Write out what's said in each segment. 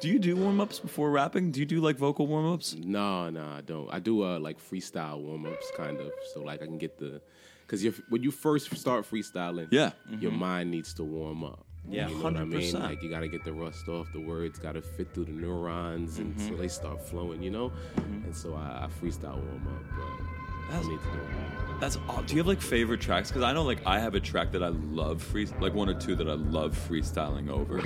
do you do warm ups before rapping? Do you do like vocal warm ups? No, no, I don't. I do uh, like freestyle warm ups, kind of. So like I can get the, because when you first start freestyling, Yeah. your mm-hmm. mind needs to warm up. Yeah. you know what I mean. 100%. Like you got to get the rust off. The words got to fit through the neurons, and so mm-hmm. they start flowing. You know, mm-hmm. and so I, I freestyle warm up, but I That's- need to do it. That's odd. Do you have like favorite tracks? Because I know like I have a track that I love free, like one or two that I love freestyling over.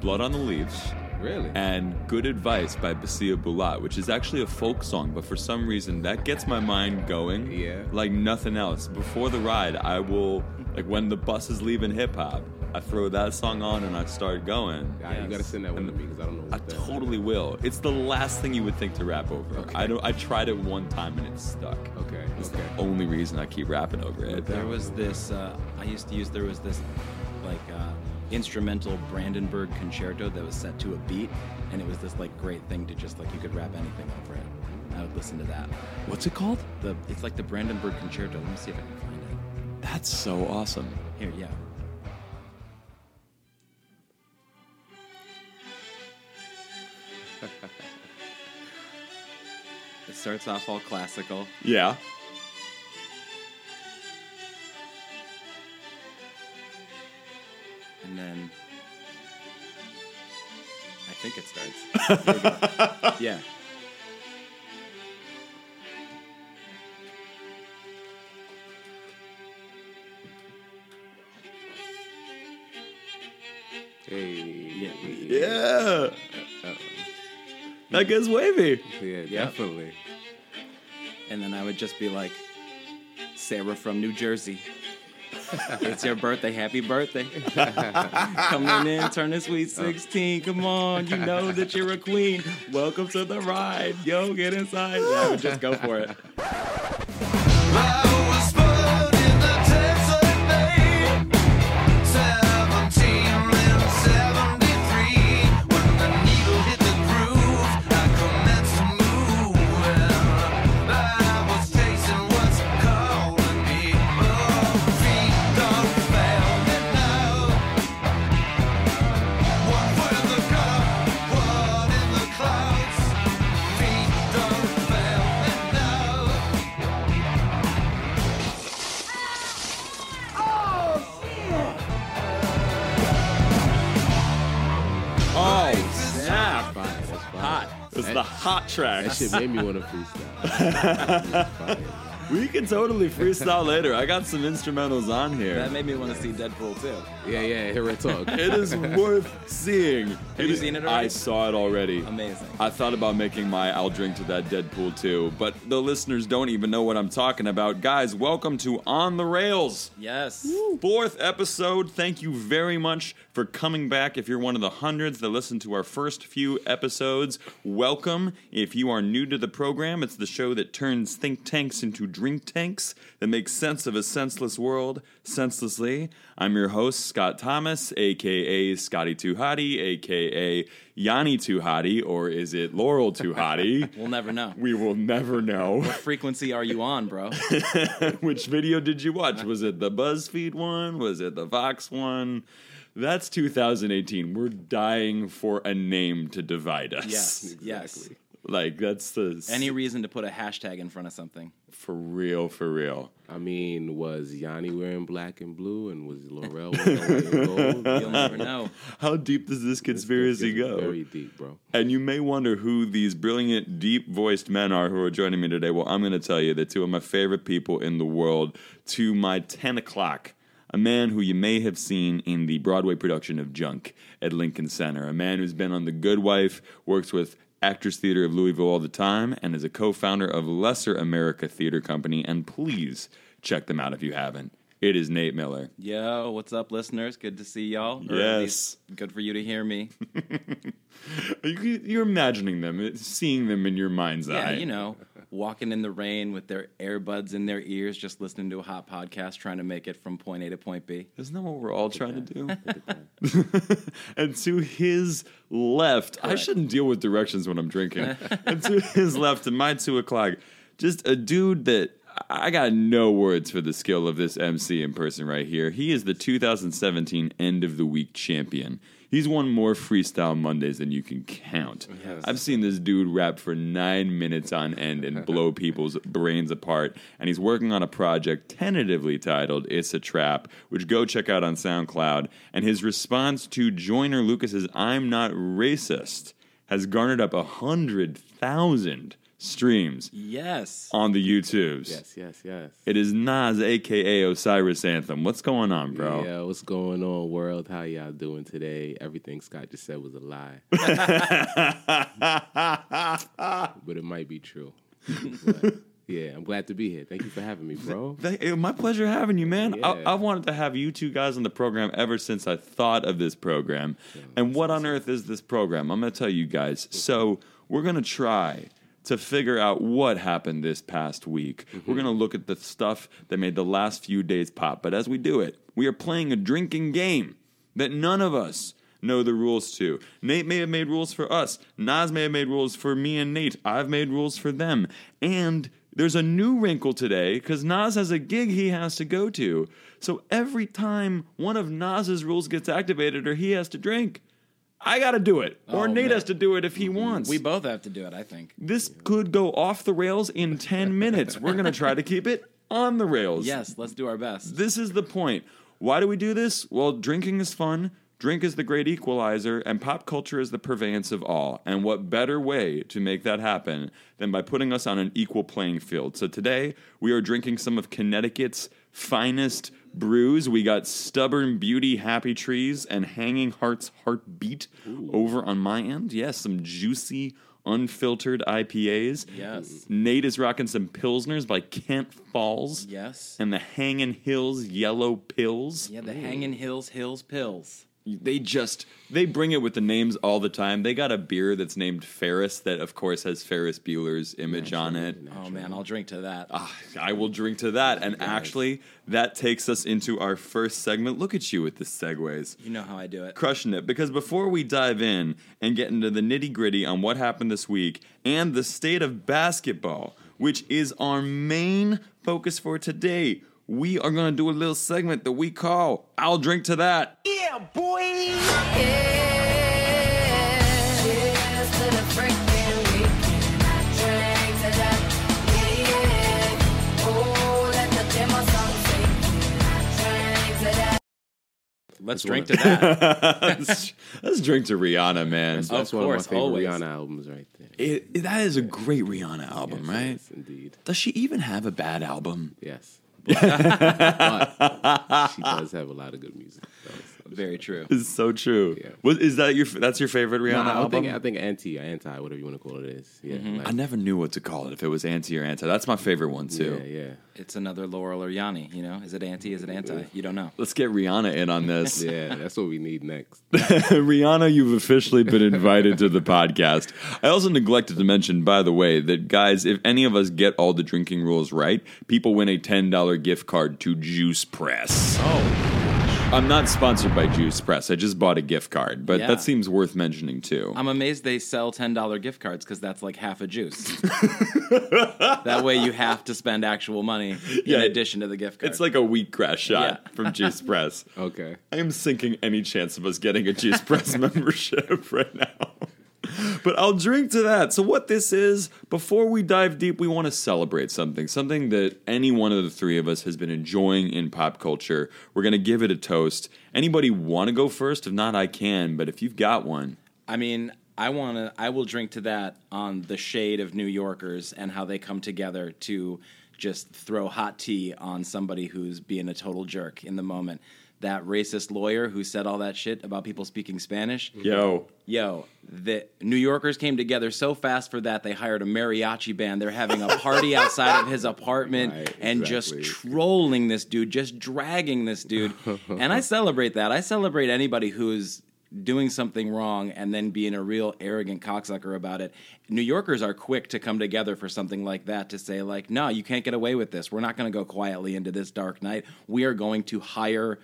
Blood on the Leaves. Really? and Good Advice by Basia Bulat, which is actually a folk song, but for some reason that gets my mind going Yeah. like nothing else. Before the ride, I will, like when the bus is leaving hip hop, I throw that song on and I start going. Yeah, you got to send that one to me because I don't know. I What that totally will. It's the last thing you would think to rap over. I don't. I tried it one time and it stuck. Okay. It's Okay. the only reason I keep rapping over it. There was this. Uh, I used to use. There was this, like, uh, instrumental Brandenburg concerto that was set to a beat, and it was this like great thing to just like you could rap anything over it. I would listen to that. What's it called? The it's like the Brandenburg concerto. Let me see if I can find it. That's so awesome. Here, yeah. it starts off all classical. Yeah. And then I think it starts. There you go. yeah. Hey. Yeah. Yeah. That gets wavy. Yeah, definitely. And then I would just be like, Sarah from New Jersey. it's your birthday. Happy birthday. Coming in, turning sweet 16. Come on. You know that you're a queen. Welcome to the ride. Yo, get inside. Would just go for it. the hot track. That track. shit made me want to freestyle. We can totally freestyle later. I got some instrumentals on here. That made me want to see Deadpool too. Yeah, yeah. Here I talk. It is worth seeing. Have you seen it already? I saw it already. Amazing. I thought about making my I'll drink to that Deadpool too, but the listeners don't even know what I'm talking about. Guys, welcome to On the Rails. Yes. Fourth episode. Thank you very much for coming back. If you're one of the hundreds that listened to our first few episodes, welcome. If you are new to the program, it's the show that turns think tanks into drink tanks that makes sense of a senseless world senselessly. I'm your host, Scott Thomas, aka Scotty Too Hottie, aka Yanni Too Hottie, or is it Laurel Too Hottie? We'll never know. we will never know. What frequency are you on, bro? Which video did you watch? Was it the BuzzFeed one? Was it the Vox one? That's 2018. We're dying for a name to divide us. Yes. Yes. Like that's the Any reason to put a hashtag in front of something? for real, for real. I mean, was Yanni wearing black and blue, and was Laurel wearing white and gold? You'll never know. How deep does this conspiracy It's go? Very deep, bro. And you may wonder who these brilliant, deep voiced men are who are joining me today. Well, I'm going to tell you that two of my favorite people in the world, to my 10 o'clock, a man who you may have seen in the Broadway production of Junk at Lincoln Center, a man who's been on The Good Wife, works with Actors Theater of Louisville all the time, and is a co founder of Lesser America Theater Company. And please check them out if you haven't. It is Nate Miller. Yo, what's up, listeners? Good to see y'all. Or Yes. good for you to hear me. You- You're imagining them, seeing them in your mind's Yeah, eye. Yeah, you know, walking in the rain with their earbuds in their ears, just listening to a hot podcast, trying to make it from point A to point B. Isn't that what we're all trying to do? and to his left, I shouldn't deal with directions when I'm drinking. and to his left, to my two o'clock, just a dude that I got no words for the skill of this MC in person right here. He is the 2017 End of the Week champion. He's won more freestyle Mondays than you can count. Yes. I've seen this dude rap for nine minutes on end and blow people's brains apart. And he's working on a project tentatively titled It's a Trap, which go check out on SoundCloud. And his response to Joyner Lucas's I'm Not Racist has garnered up a hundred thousand streams Yes. on the YouTubes. Yes, yes, yes. It is Nas, aka Osiris Anthem. What's going on, bro? Yeah, what's going on, world? How y'all doing today? Everything Scott just said was a lie, but it might be true. But, yeah, I'm glad to be here. Thank you for having me, bro. My pleasure having you, man. I, Yeah. I wanted to have you two guys on the program ever since I thought of this program. And what on earth is this program? I'm going to tell you guys. So, we're going to try to figure out what happened this past week. We're mm-hmm. going to look at the stuff that made the last few days pop. But as we do it, we are playing a drinking game that none of us know the rules to. Nate may have made rules for us. Nas may have made rules for me and Nate. I've made rules for them. And there's a new wrinkle today because Nas has a gig he has to go to. So every time one of Nas's rules gets activated or he has to drink, I got to do it. Or Oh, Nate man. has to do it if he wants. We both have to do it, I think. this could go off the rails in 10 minutes. We're going to try to keep it on the rails. Yes, let's do our best. This is the point. Why do we do this? Well, drinking is fun. Drink is the great equalizer, and pop culture is the purveyance of all. And what better way to make that happen than by putting us on an equal playing field? So today, we are drinking some of Connecticut's finest brews. We got Stubborn Beauty Happy Trees and Hanging Hearts Heartbeat over on my end. Yes, some juicy, unfiltered IPAs. Yes. Nate is rocking some Pilsners by Kent Falls Yes. and the Hanging Hills Yellow Pills. Yeah, the Hanging Hills Hills Pills. They just they bring it with the names all the time. They got a beer that's named Ferris that of course has Ferris Bueller's image on it. Oh man, I'll drink to that. Ah, I will drink to that. And actually, that takes us into our first segment. Look at you with the segues. You know how I do it. Crushing it. Because before we dive in and get into the nitty gritty on what happened this week and the state of basketball, which is our main focus for today, we are going to do a little segment that we call I'll Drink to That. Cheers to the freaking weekend. Drink to that. Yeah. Oh, let the demo song sing. Drink to that. Let's drink to that. let's, let's drink to Rihanna, man. That's Of one course, of my favorite always. Rihanna albums right there. It, it- that is a great Rihanna album, Yes, right? Yes, indeed. Does she even have a bad album? Yes. But, she does have a lot of good music. though, Very true. It's so true. Yeah. Was, is that your? That's your favorite Rihanna No, I album? think I think anti anti whatever you want to call it is. Yeah, mm-hmm. like- I never knew what to call it. If it was anti or anti, that's my favorite one too. yeah, yeah, It's another Laurel or Yanni, you know? Is it anti? Is it anti? You don't know. Let's get Rihanna in on this. yeah. That's what we need next. Rihanna, you've officially been invited to the podcast. I also neglected to mention, by the way, that guys, if any of us get all the drinking rules right, people win a ten dollar gift card to Juice Press. Oh, I'm not sponsored by Juice Press. I just bought a gift card, but Yeah. that seems worth mentioning too. I'm amazed they sell $10 gift cards because that's like half a juice. that way you have to spend actual money Yeah. in addition to the gift card. it's like a wheatgrass shot Yeah. from Juice Press. Okay. I am sinking any chance of us getting a Juice Press membership right now. But I'll drink to that. So, what this is, before we dive deep, we want to celebrate something, something that any one of the three of us has been enjoying in pop culture. We're going to give it a toast. Anybody want to go first? If not, I can. But if you've got one, I mean, I want to. I will drink to that on the shade of New Yorkers and how they come together to just throw hot tea on somebody who's being a total jerk in the moment. That racist lawyer who said all that shit about people speaking Spanish. Mm-hmm. yo, Yo, the New Yorkers came together so fast for that they hired a mariachi band. They're having a party outside of his apartment Right, and just trolling this dude, just dragging this dude. and I celebrate that. I celebrate anybody who's doing something wrong and then being a real arrogant cocksucker about it. New Yorkers are quick to come together for something like that to say like, "No, you can't get away with this. We're not going to go quietly into this dark night. We are going to hire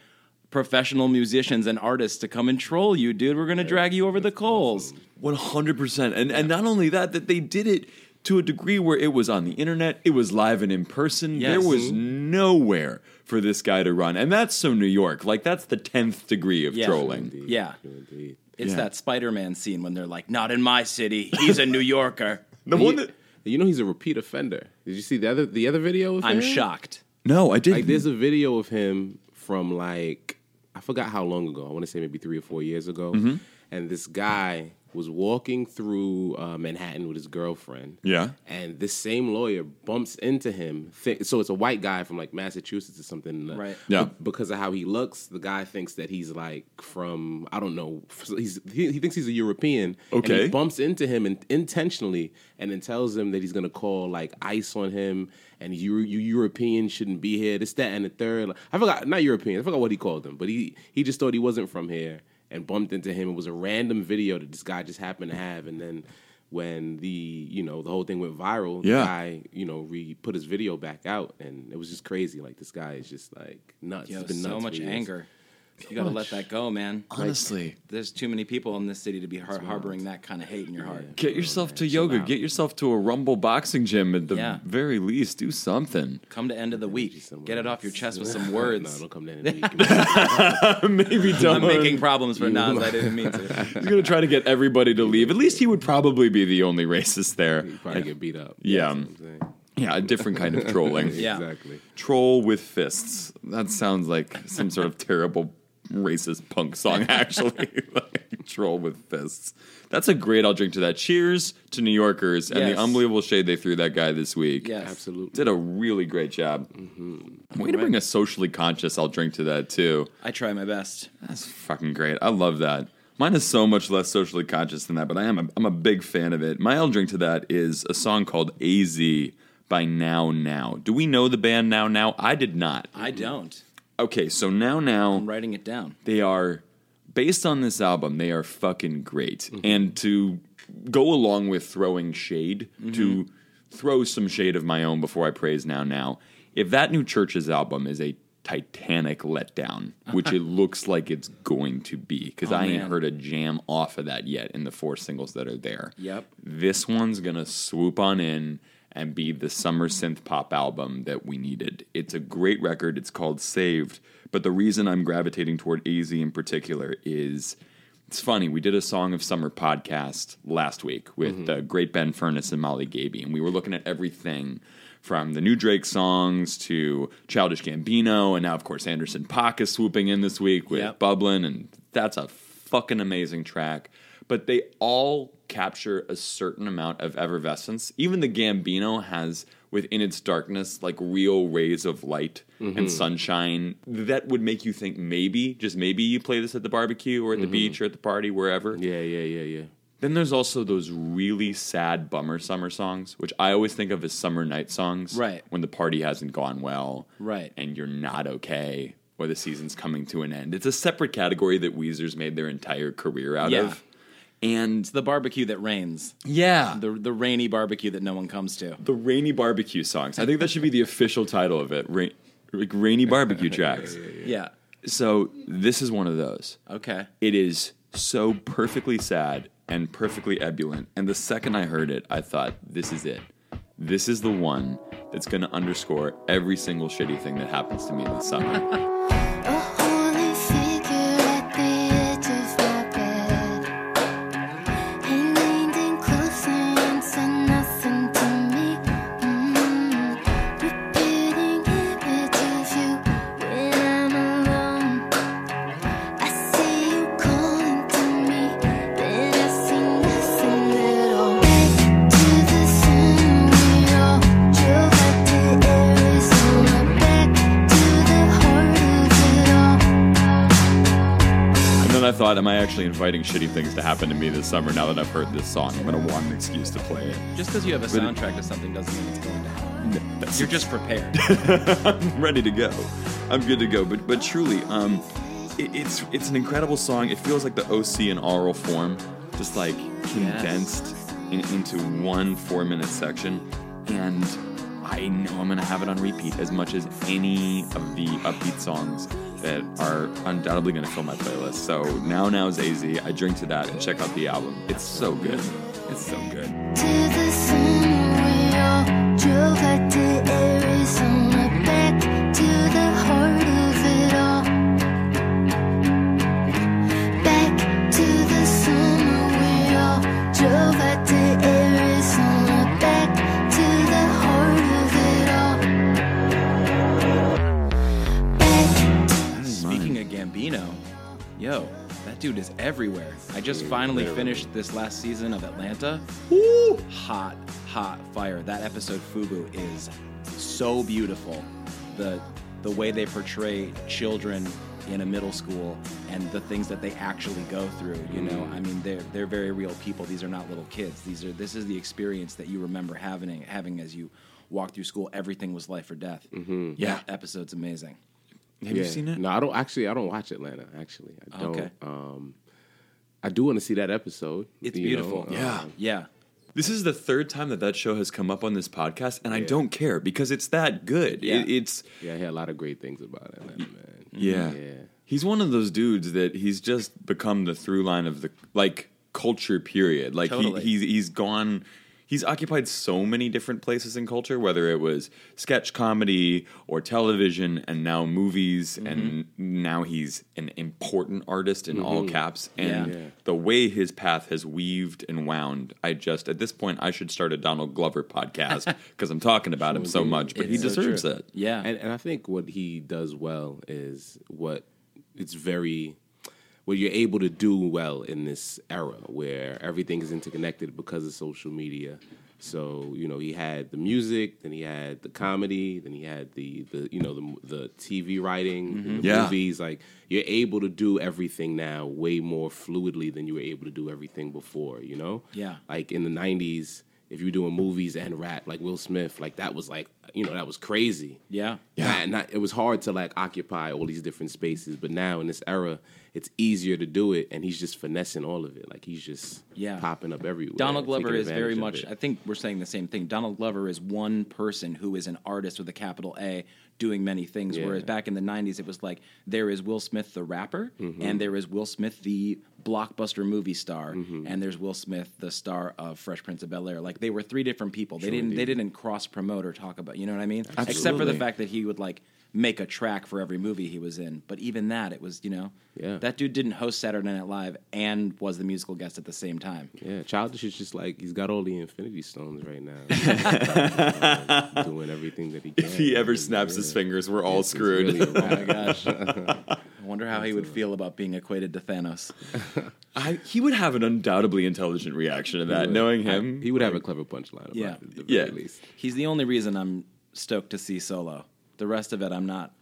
professional musicians and artists to come and troll you, dude. We're going to drag you over the coals." One hundred percent, and and not only that, that they did it to a degree where it was on the internet, it was live and in person. Yes. There was mm-hmm. nowhere for this guy to run. And that's so New York. Like that's the 10th degree of Yeah. trolling. Yeah. Indeed. It's Yeah. that Spider-Man scene when they're like, "Not in my city. He's a New Yorker." The He- one that you know he's a repeat offender. Did you see the other the other video of I'm him? shocked. No, I didn't. Like there's a video of him from like I forgot how long ago. I want to say maybe three or four years ago. Mm-hmm. And this guy was walking through uh, Manhattan with his girlfriend. Yeah. And this same lawyer bumps into him. Th- so it's a white guy from like Massachusetts or something. Right. Yeah. But because of how he looks, the guy thinks that he's like from I don't know. He's he, he thinks he's a European. And Okay. he bumps into him in, intentionally and then tells him that he's gonna call like ICE on him and you you European shouldn't be here. This that and the third. Like, I forgot not European. I forgot what he called them, but he he just thought he wasn't from here and bumped into him. It was a random video that this guy just happened to have, and then. When the you know the whole thing went viral, the Yeah. guy you know re put his video back out, and it was just crazy. Like this guy is just like nuts. Yo, He's been so nuts much for years. anger. You got to let that go, man. Honestly. There's too many people in this city to be har- harboring that kind of hate in your heart. Get yourself to yoga. Get yourself to a Rumble boxing gym at the Yeah. very least. Do something. Come to end of the week. Get it off your chest with some words. no, don't come down in the week. Maybe don't. I'm making problems for Nas. I didn't mean to. He's gonna try to get everybody to leave. At least he would probably be the only racist there. You probably get beat up. Yeah. That's what I'm saying. Yeah, a different kind of trolling. Yeah. exactly. Troll with fists. That sounds like some sort of terrible racist punk song, actually. like, troll with fists. That's a great. I'll drink to that. Cheers to New Yorkers and Yes. the unbelievable shade they threw that guy this week. Yes. Absolutely. Did a really great job. Mm-hmm. Way to bring a socially conscious. I'll drink to that too. I try my best. That's fucking great. I love that. Mine is so much less socially conscious than that, but I am a, I'm a big fan of it. My I'll drink to that is a song called AZ by Now Now. Do we know the band Now Now? I did not. I don't. Okay, so Now Now I'm writing it down. they are based on this album they are fucking great. Mm-hmm. And to go along with throwing shade to mm-hmm. throw some shade of my own before i praise now now if that new Chvrches album is a titanic letdown which it looks like it's going to be because Oh, i ain't heard a jam off of that yet in the four singles that are there. Yep. this one's gonna swoop on in and be the summer synth pop album that we needed. It's a great record. It's called Saved. But the reason I'm gravitating toward AZ in particular is it's funny. We did a Song of Summer podcast last week with uh, great Ben Furness and Molly Gaby, and we were looking at everything from the new Drake songs to Childish Gambino, and now, of course, Anderson Paak is swooping in this week with Yep. Bubblin, and that's a fucking amazing track. But they all capture a certain amount of effervescence. Even the Gambino has within its darkness like real rays of light and mm-hmm. sunshine that would make you think maybe, just maybe you play this at the barbecue or at the mm-hmm. beach or at the party, wherever. Yeah, yeah, yeah, yeah. Then there's also those really sad bummer summer songs, which I always think of as summer night songs. Right. When the party hasn't gone well. Right. And you're not okay or the season's coming to an end. It's a separate category that Weezer's made their entire career out Yeah. of. And It's the barbecue that rains. yeah, The the rainy barbecue that no one comes to. the rainy barbecue songs. I think that should be the official title of it. Ra- like rainy barbecue tracks. Yeah. So this is one of those. Okay. It is so perfectly sad and perfectly ebullient. And the second I heard it, I thought, this is it. This is the one that's going to underscore every single shitty thing that happens to me this summer. thought, am I actually inviting shitty things to happen to me this summer now that I've heard this song? I'm going to want an excuse to play it. Just because you have a But soundtrack to something doesn't mean it's going to happen. That's- You're just prepared. I'm ready to go. I'm good to go. But but truly, um, it, it's it's an incredible song. It feels like the OC in oral form, just like condensed in, into one four minute section, and I know I'm gonna have it on repeat as much as any of the upbeat songs that are undoubtedly gonna fill my playlist. So now now's AZ. I drink to that and check out the album. It's so good. It's so good. Yo, that dude is everywhere. I just finally finished this last season of Atlanta. Woo! Hot, hot fire. That episode Fubu is so beautiful. The the way they portray children in a middle school and the things that they actually go through, you know. I mean, they're they're very real people. These are not little kids. These are this is the experience that you remember having having as you walk through school. Everything was life or death. Mm-hmm. Yeah. That episode's amazing. Have you seen it? No, I don't actually. I don't watch Atlanta. Actually, I don't. Okay. Um, I do want to see that episode. It's you know, beautiful. Yeah. um, Yeah. This is the third time that that show has come up on this podcast, and I don't care because it's that good. Yeah. It, it's yeah, I hear a lot of great things about Atlanta, man. yeah. yeah. He's one of those dudes that he's just become the through line of the like culture period. Like Totally. he, he's he's gone. He's occupied so many different places in culture, whether it was sketch comedy or television, and now movies, Mm-hmm. and now he's an important artist in all caps. And Mm-hmm. Yeah. Yeah. the way his path has weaved and wound, I just at this point I should start a Donald Glover podcast because I'm talking about him so much, but he It's so deserves true. it. Yeah. And, and I think what he does well is what it's very what you're able to do well in this era where everything is interconnected because of social media. So you know he had the music, then he had the comedy, then he had the the you know the the TV writing, the mm-hmm. Yeah. movies. Like you're able to do everything now way more fluidly than you were able to do everything before. You know, Yeah. Like in the '90s, if you're doing movies and rap, like Will Smith, like that was like you know that was crazy. yeah. Yeah, and not, it was hard to like occupy all these different spaces, but now in this era, it's easier to do it, and he's just finessing all of it. Like he's just Yeah. popping up everywhere. Donald Glover is very much. it. I think we're saying the same thing. Donald Glover is one person who is an artist with a capital A, doing many things. Yeah. Whereas back in the '90s, it was like there is Will Smith the rapper, Mm-hmm. and there is Will Smith the blockbuster movie star, Mm-hmm. and there's Will Smith the star of Fresh Prince of Bel Air. Like they were three different people. They didn't. They didn't cross promote or talk about. You know what I mean? Except for the fact that he would like make a track for every movie he was in. But even that, it was you know. Yeah. That dude didn't host Saturday Night Live and was the musical guest at the same time. Yeah, Childish is just like he's got all the Infinity Stones right now, Uh, doing everything that he can. If he ever It's snaps his fingers, we're all it's screwed. really Oh my gosh. I wonder how he would feel about being equated to Thanos. I, he would have an undoubtedly intelligent reaction to that, knowing him. he would have a clever punchline. About Yeah. it, at the Yeah. least. He's the only reason I'm stoked to see Solo. The rest of it, I'm not.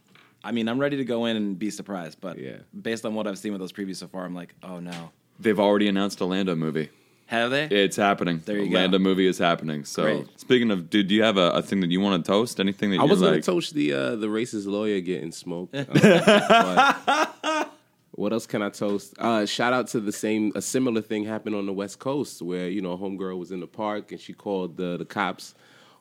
I mean, I'm ready to go in and be surprised, but Yeah. based on what I've seen with those previews so far, I'm like, oh no. They've already announced a Lando movie. Have they? It's happening. There you a go. Lando movie is happening. So, Great. speaking of, dude, do you have a, a thing that you want to toast? Anything that I you was like? gonna toast the uh, the racist lawyer getting smoked. uh, what else can I toast? Uh, shout out to the same a similar thing happened on the West Coast where you know a homegirl was in the park and she called the the cops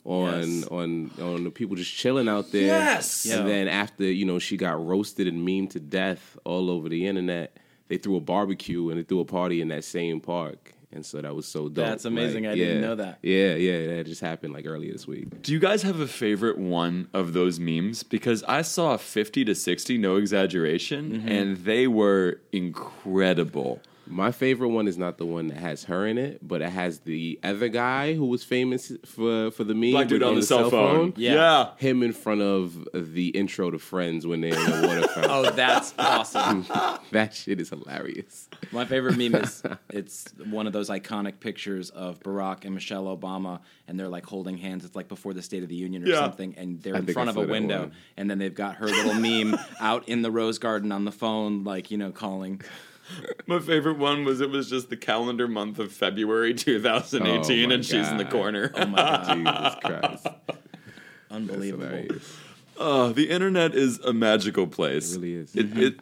on Yes. on on the people just chilling out there. Yes! And Yo. then after you know she got roasted and memed to death all over the internet, they threw a barbecue and they threw a party in that same park. And so that was so dope. That's amazing. I didn't know that. Yeah, yeah, that just happened like earlier this week. Do you guys have a favorite one of those memes? Because I saw 50 to 60, no exaggeration, Mm-hmm. and they were incredible. My favorite one is not the one that has her in it, but it has the other guy who was famous for for the meme. Black dude with- on the cell phone. Yeah. Yeah. Him in front of the intro to Friends when they're in the water fountain. Oh, that's awesome. That shit is hilarious. My favorite meme is it's one of those iconic pictures of Barack and Michelle Obama, and they're like holding hands. It's like before the State of the Union or Yeah. something, and they're I in front of a window, one. and then they've got her little meme out in the rose garden on the phone, like you know, calling. My favorite one was it was just the calendar month of February 2018, Oh my and she's in the corner. Oh my god, Jesus Christ. Unbelievable! Oh, the internet is a magical place. It really is. It, mm-hmm. it,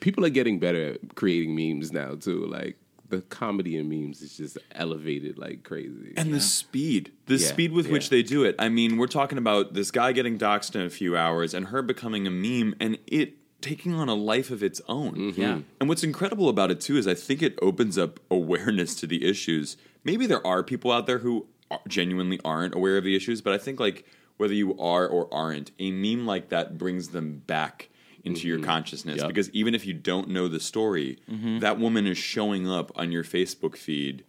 People are getting better at creating memes now too. Like the comedy in memes is just elevated like crazy. and the speed, the Yeah, speed with which they do it. I mean, we're talking about this guy getting doxxed in a few hours and her becoming a meme and it taking on a life of its own. Mm-hmm. Yeah. And what's incredible about it too is I think it opens up awareness to the issues. Maybe there are people out there who are- genuinely aren't aware of the issues, but I think like whether you are or aren't, a meme like that brings them back into your consciousness Yep. because even if you don't know the story, that woman is showing up on your Facebook feed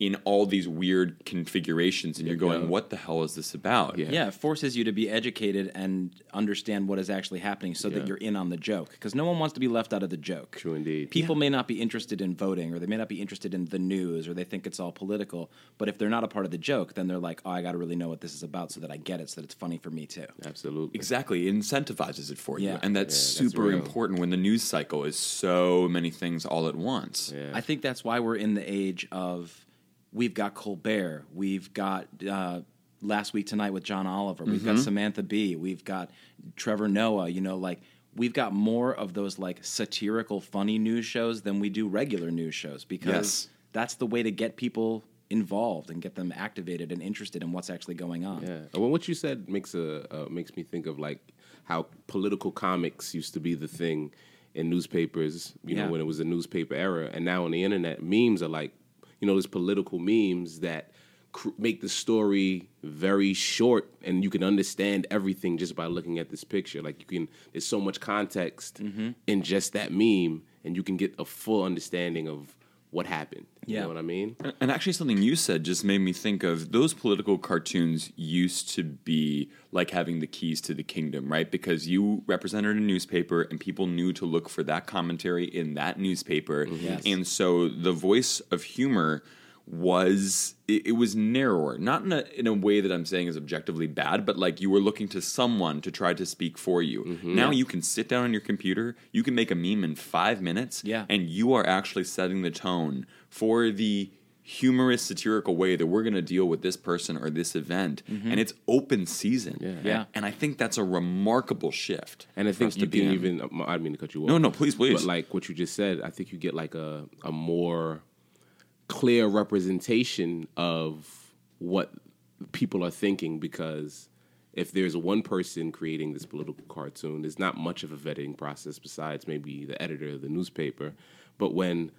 in all these weird configurations, and you're going, "What the hell is this about?" Yeah. Yeah, it forces you to be educated and understand what is actually happening so Yeah. that you're in on the joke. Because no one wants to be left out of the joke. True indeed. People may not be interested in voting or they may not be interested in the news or they think it's all political. But if they're not a part of the joke, then they're like, oh, I got to really know what this is about so that I get it, so that it's funny for me too. Absolutely. Exactly, it incentivizes it for you, Yeah. and that's Yeah, that's super real. important when the news cycle is so many things all at once. Yeah. I think that's why we're in the age of we've got Colbert, we've got uh, last week tonight with John Oliver, we've Mm-hmm. got Samantha Bee, we've got Trevor Noah. You know, like we've got more of those like satirical, funny news shows than we do regular news shows because Yes. that's the way to get people involved and get them activated and interested in what's actually going on. Yeah. Well, what you said makes a uh, makes me think of like how political comics used to be the thing in newspapers. You Yeah. know, when it was a newspaper era, and now on the internet, memes are like, you know, there's political memes that cr- make the story very short, and you can understand everything just by looking at this picture. Like you can, there's so much context Mm-hmm. in just that meme, and you can get a full understanding of what happened. You Yeah. know what I mean? And actually, something you said just made me think of those political cartoons used to be like having the keys to the kingdom, right? Because you represented a newspaper and people knew to look for that commentary in that newspaper. Mm-hmm. Yes. And so the voice of humor was it, it was narrower not in a in a way that i'm saying is objectively bad but like you were looking to someone to try to speak for you Mm-hmm. now you can sit down on your computer you can make a meme in five minutes Yeah. and you are actually setting the tone for the humorous satirical way that we're going to deal with this person or this event and it's open season Yeah. Yeah. and i think that's a remarkable shift And I for think to you be can even. I didn't mean to cut you off. No, no, please, please. But like what you just said, I think you get like a a more clear representation of what people are thinking because if there's one person creating this political cartoon, there's not much of a vetting process besides maybe the editor of the newspaper. But when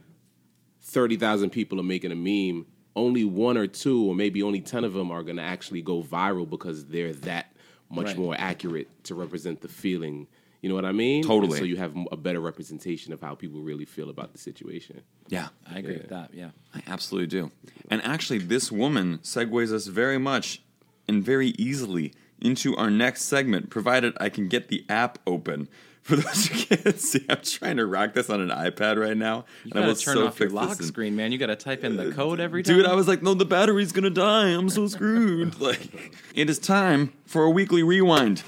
thirty thousand people are making a meme, only one or two, or maybe only ten of them, are going to actually go viral because they're that much Right. more accurate to represent the feeling. You know what I mean? Totally. So you have a better representation of how people really feel about the situation. yeah I agree with that. Yeah. I absolutely do. And actually, this woman segues us very much and very easily into our next segment, provided I can get the app open. For those who can't see, I'm trying to rock this on an iPad right now. You and I gotta will turn so off your fix lock this in- screen, man. You gotta type in the uh, code every time. Dude, I was like, no, the battery's gonna die. I'm so screwed. like, it is time for a weekly rewind.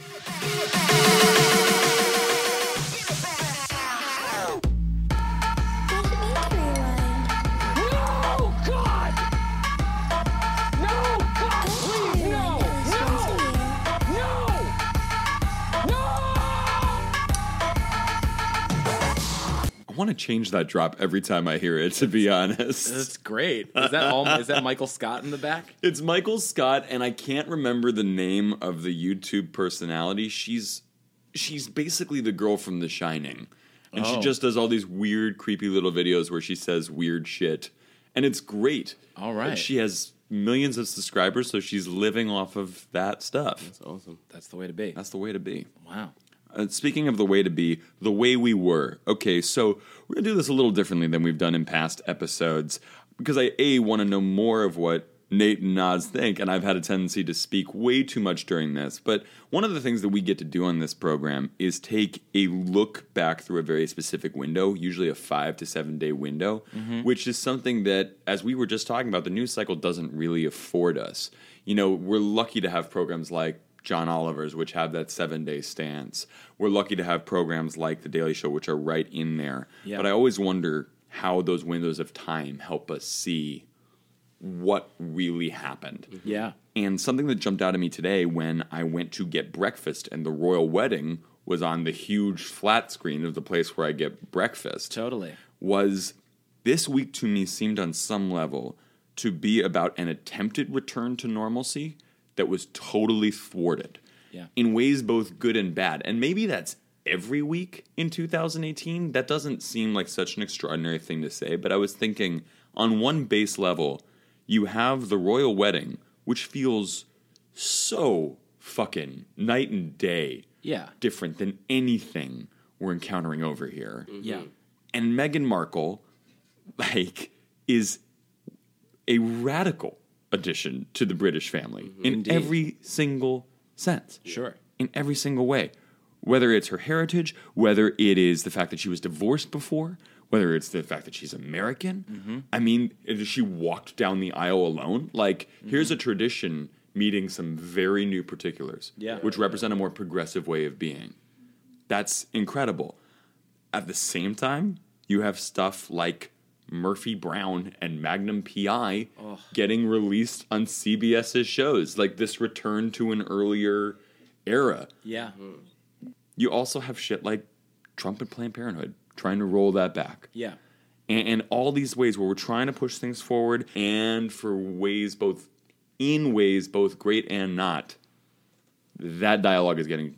Want to change that drop every time I hear it. To be honest, That's great. Is that all? Is that Michael Scott in the back? It's Michael Scott, and I can't remember the name of the YouTube personality. She's she's basically the girl from The Shining, and she Oh. just does all these weird, creepy little videos where she says weird shit, and it's great. All right. And she has millions of subscribers, so she's living off of that stuff. That's awesome. That's the way to be. That's the way to be. Wow. Uh, speaking of the way to be, the way we were. Okay, so we're gonna do this a little differently than we've done in past episodes because I a want to know more of what Nate and Nas think, and I've had a tendency to speak way too much during this. But one of the things that we get to do on this program is take a look back through a very specific window, usually a five to seven day window, which is something that, as we were just talking about, the news cycle doesn't really afford us. You know, we're lucky to have programs like John Oliver's, which have that seven day stance. We're lucky to have programs like The Daily Show, which are right in there. Yeah. But I always wonder how those windows of time help us see what really happened. Mm-hmm. Yeah. And something that jumped out at me today when I went to get breakfast and the royal wedding was on the huge flat screen of the place where I get breakfast Totally. was this week to me seemed on some level to be about an attempted return to normalcy that was totally thwarted Yeah. in ways both good and bad. And maybe that's every week in 2018. That doesn't seem like such an extraordinary thing to say, but I was thinking on one base level, you have the royal wedding, which feels so fucking night and day Yeah. different than anything we're encountering over here. Mm-hmm. Yeah. And Meghan Markle, like, is a radical addition to the British family in Indeed. every single sense. Sure. In every single way. Whether it's her heritage, whether it is the fact that she was divorced before, whether it's the fact that she's American. Mm-hmm. I mean, she walked down the aisle alone. Like, here's Mm-hmm. a tradition meeting some very new particulars, Yeah. which represent a more progressive way of being. That's incredible. At the same time, you have stuff like Murphy Brown and Magnum PI getting released on CBS's shows, like this return to an earlier era. Yeah. You also have shit like Trump and Planned Parenthood trying to roll that back. Yeah. And, and all these ways where we're trying to push things forward and for ways both in ways both great and not, that dialogue is getting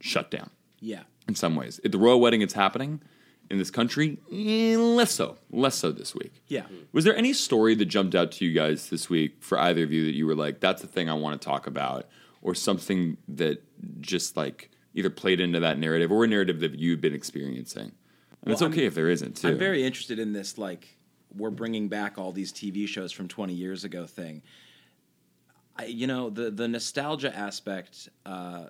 shut down Yeah. in some ways. At the royal wedding, it's happening. In this country, eh, less so. Less so this week. Yeah. Was there any story that jumped out to you guys this week for either of you that you were like, that's the thing I want to talk about, or something that just like either played into that narrative or a narrative that you've been experiencing? And it's okay I'm- if there isn't too. I'm very interested in this, like, we're bringing back all these TV shows from 20 years ago thing. I, you know, the, the nostalgia aspect uh,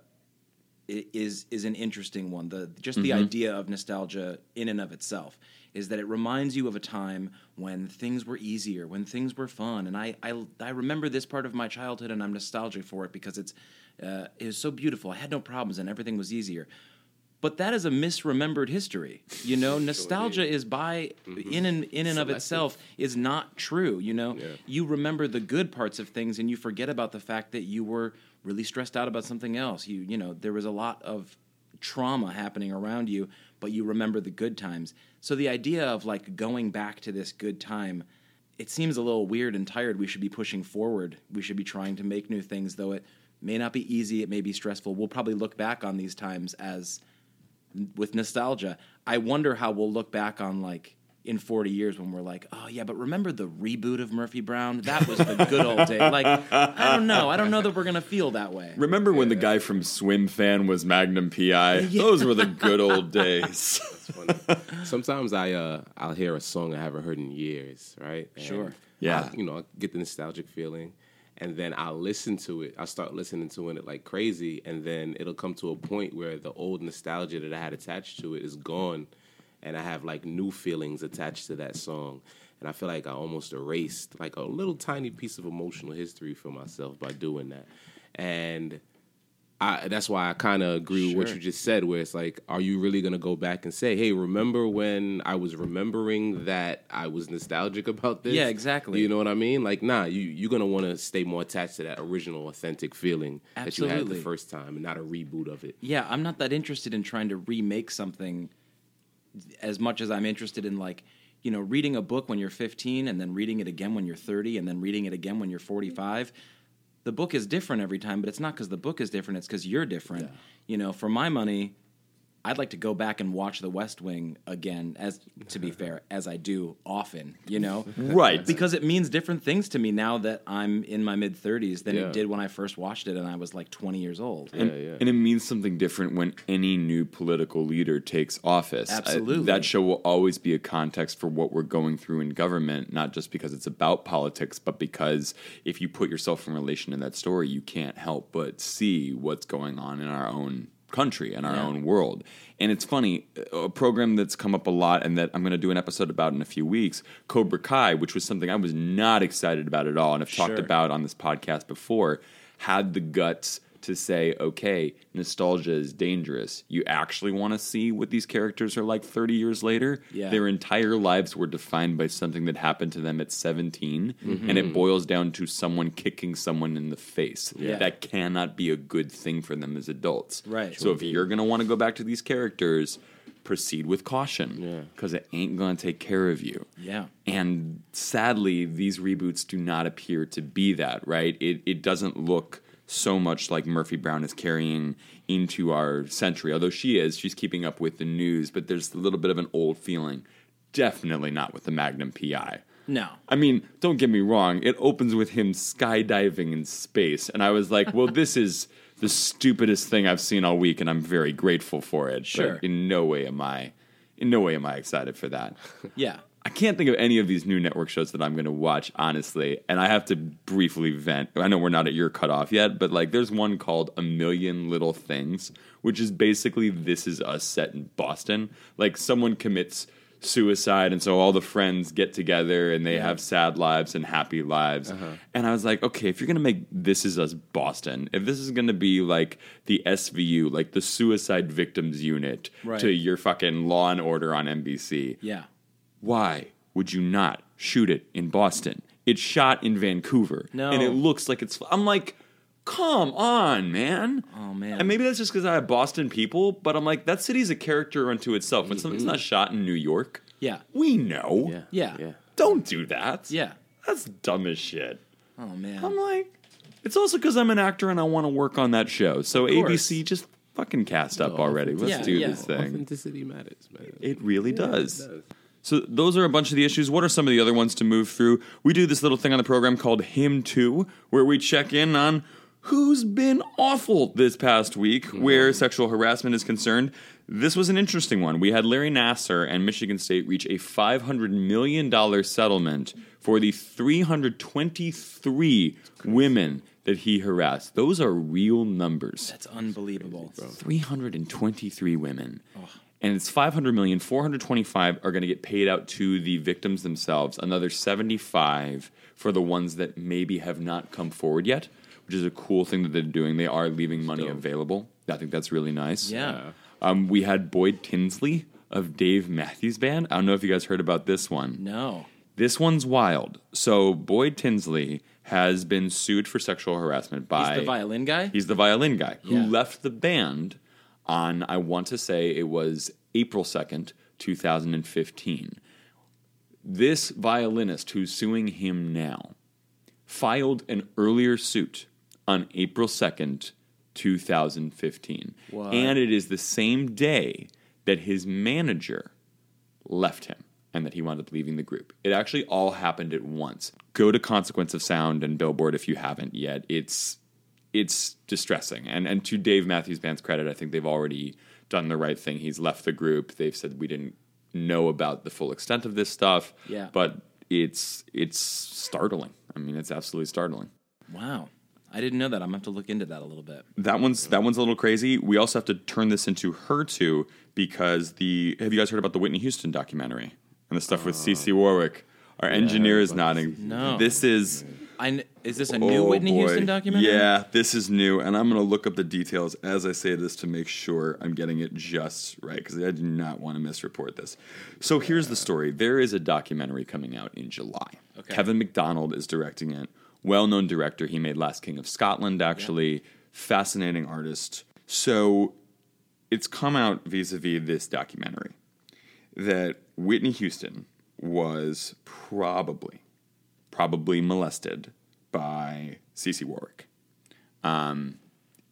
is is an interesting one. The just the idea of nostalgia in and of itself is that it reminds you of a time when things were easier, when things were fun, and I I, I remember this part of my childhood, and I'm nostalgic for it because it's uh, it was so beautiful. I had no problems, and everything was easier. But that is a misremembered history. You know, nostalgia is by in and in and of itself is not true. You know, you remember the good parts of things and you forget about the fact that you were really stressed out about something else. You you know, there was a lot of trauma happening around you, but you remember the good times. So the idea of like going back to this good time, it seems a little weird and tired. We should be pushing forward. We should be trying to make new things, though it may not be easy. It may be stressful. We'll probably look back on these times as with nostalgia. I wonder how we'll look back on like in 40 years when we're like, oh yeah, but remember the reboot of Murphy Brown? That was the good old day. Like, I don't know. I don't know that we're gonna feel that way. Remember when the guy from Swim Fan was Magnum PI? Those were the good old days. funny. Sometimes I uh I'll hear a song I haven't heard in years, right? And Sure. Yeah. I, you know, I get the nostalgic feeling, and then I'll listen to it. I start listening to it like crazy, and then it'll come to a point where the old nostalgia that I had attached to it is gone, and I have like new feelings attached to that song. And I feel like I almost erased like a little tiny piece of emotional history for myself by doing that. And I, that's why I kind of agree with what you just said, where it's like, are you really going to go back and say, hey, remember when I was remembering that I was nostalgic about this? Yeah, exactly. You know what I mean? Like, nah, you, you're going to want to stay more attached to that original, authentic feeling that you had the first time and not a reboot of it. Yeah, I'm not that interested in trying to remake something as much as I'm interested in like, you know, reading a book when you're 15 and then reading it again when you're 30 and then reading it again when you're 45. The book is different every time, but it's not because the book is different, it's because you're different. You know, for my money, I'd like to go back and watch The West Wing again, as to be fair, as I do often, you know? Right. Because it means different things to me now that I'm in my mid 30s than Yeah. it did when I first watched it and I was like 20 years old. And, Yeah, yeah. and it means something different when any new political leader takes office. I- Absolutely. that show will always be a context for what we're going through in government, not just because it's about politics, but because if you put yourself in relation to that story, you can't help but see what's going on in our own country and our Yeah. own world. And it's funny, a program that's come up a lot and that I'm going to do an episode about in a few weeks, Cobra Kai, which was something I was not excited about at all and have talked about on this podcast before, had the guts to say, okay, nostalgia is dangerous. You actually want to see what these characters are like 30 years later? Yeah. Their entire lives were defined by something that happened to them at 17, mm-hmm. and it boils down to someone kicking someone in the face. Yeah. That cannot be a good thing for them as adults. Right. So if you're going to want to go back to these characters, proceed with caution Yeah. because it ain't going to take care of you. Yeah. And sadly, these reboots do not appear to be that, right? It, it doesn't look so much like Murphy Brown is carrying into our century, although she is. She's keeping up with the news, but there's a little bit of an old feeling. Definitely not with the Magnum PI. No. I mean, don't get me wrong. It opens with him skydiving in space, and I was like, "Well, this is the stupidest thing I've seen all week, and I'm very grateful for it." Sure. But in no way am I, in no way am I excited for that. Yeah. I can't think of any of these new network shows that I'm going to watch, honestly. And I have to briefly vent. I know we're not at your cutoff yet, but like there's one called A Million Little Things, which is basically This Is Us set in Boston. Like someone commits suicide, and so all the friends get together and they have sad lives and happy lives. Uh-huh. And I was like, okay, if you're going to make This Is Us Boston, if this is going to be like the SVU, like the Suicide Victims Unit Right. to your fucking Law and Order on NBC Yeah. Why would you not shoot it in Boston? It's shot in Vancouver. No. And it looks like it's. I'm like, come on, man. Oh, man. And maybe that's just because I have Boston people, but I'm like, that city's a character unto itself. When something's mm-hmm. not shot in New York, Yeah. we know. Yeah. Yeah. Yeah. Don't do that. Yeah. That's dumb as shit. Oh man. I'm like, it's also because I'm an actor and I want to work on that show. So course. ABC, just fucking cast up oh, already. Let's Yeah, do yeah. this thing. Authenticity matters, man. It really Yeah, it does. does. So those are a bunch of the issues. What are some of the other ones to move through? We do this little thing on the program called Him Too, where we check in on who's been awful this past week mm-hmm. where sexual harassment is concerned. This was an interesting one. We had Larry Nassar and Michigan State reach a $500 million settlement for the 323 women that he harassed. Those are real numbers. That's unbelievable. 323 women. And it's 500 million, 425 are going to get paid out to the victims themselves, another 75 for the ones that maybe have not come forward yet, which is a cool thing that they're doing. They are leaving money available. I think that's really nice. Yeah. Um, we had Boyd Tinsley of Dave Matthews Band. I don't know if you guys heard about this one. No. This one's wild. So Boyd Tinsley has been sued for sexual harassment by He's the violin guy? He's the violin guy who Yeah. left the band on, I want to say it was April 2nd, 2015. This violinist who's suing him now filed an earlier suit on April 2nd, 2015. What? And it is the same day that his manager left him and that he wound up leaving the group. It actually all happened at once. Go to Consequence of Sound and Billboard if you haven't yet. It's it's distressing. And and to Dave Matthews Band's credit, I think they've already done the right thing. He's left the group. They've said we didn't know about the full extent of this stuff. Yeah. But it's it's startling. I mean, it's absolutely startling. Wow. I didn't know that. I'm gonna have to look into that a little bit. That one's that one's a little crazy. We also have to turn this into her too because the have you guys heard about the Whitney Houston documentary and the stuff with uh. CC Warwick? Our engineer is nodding. No. This is I is this a new oh, Whitney boy. Houston documentary? Yeah, this is new, and I'm going to look up the details as I say this to make sure I'm getting it just right because I do not want to misreport this. So here's the story: there is a documentary coming out in July. Okay. Kevin Macdonald is directing it. Well-known director. He made Last King of Scotland. Actually, fascinating artist. So it's come out vis-a-vis this documentary that Whitney Houston was probably probably molested by Cece Warwick. Um,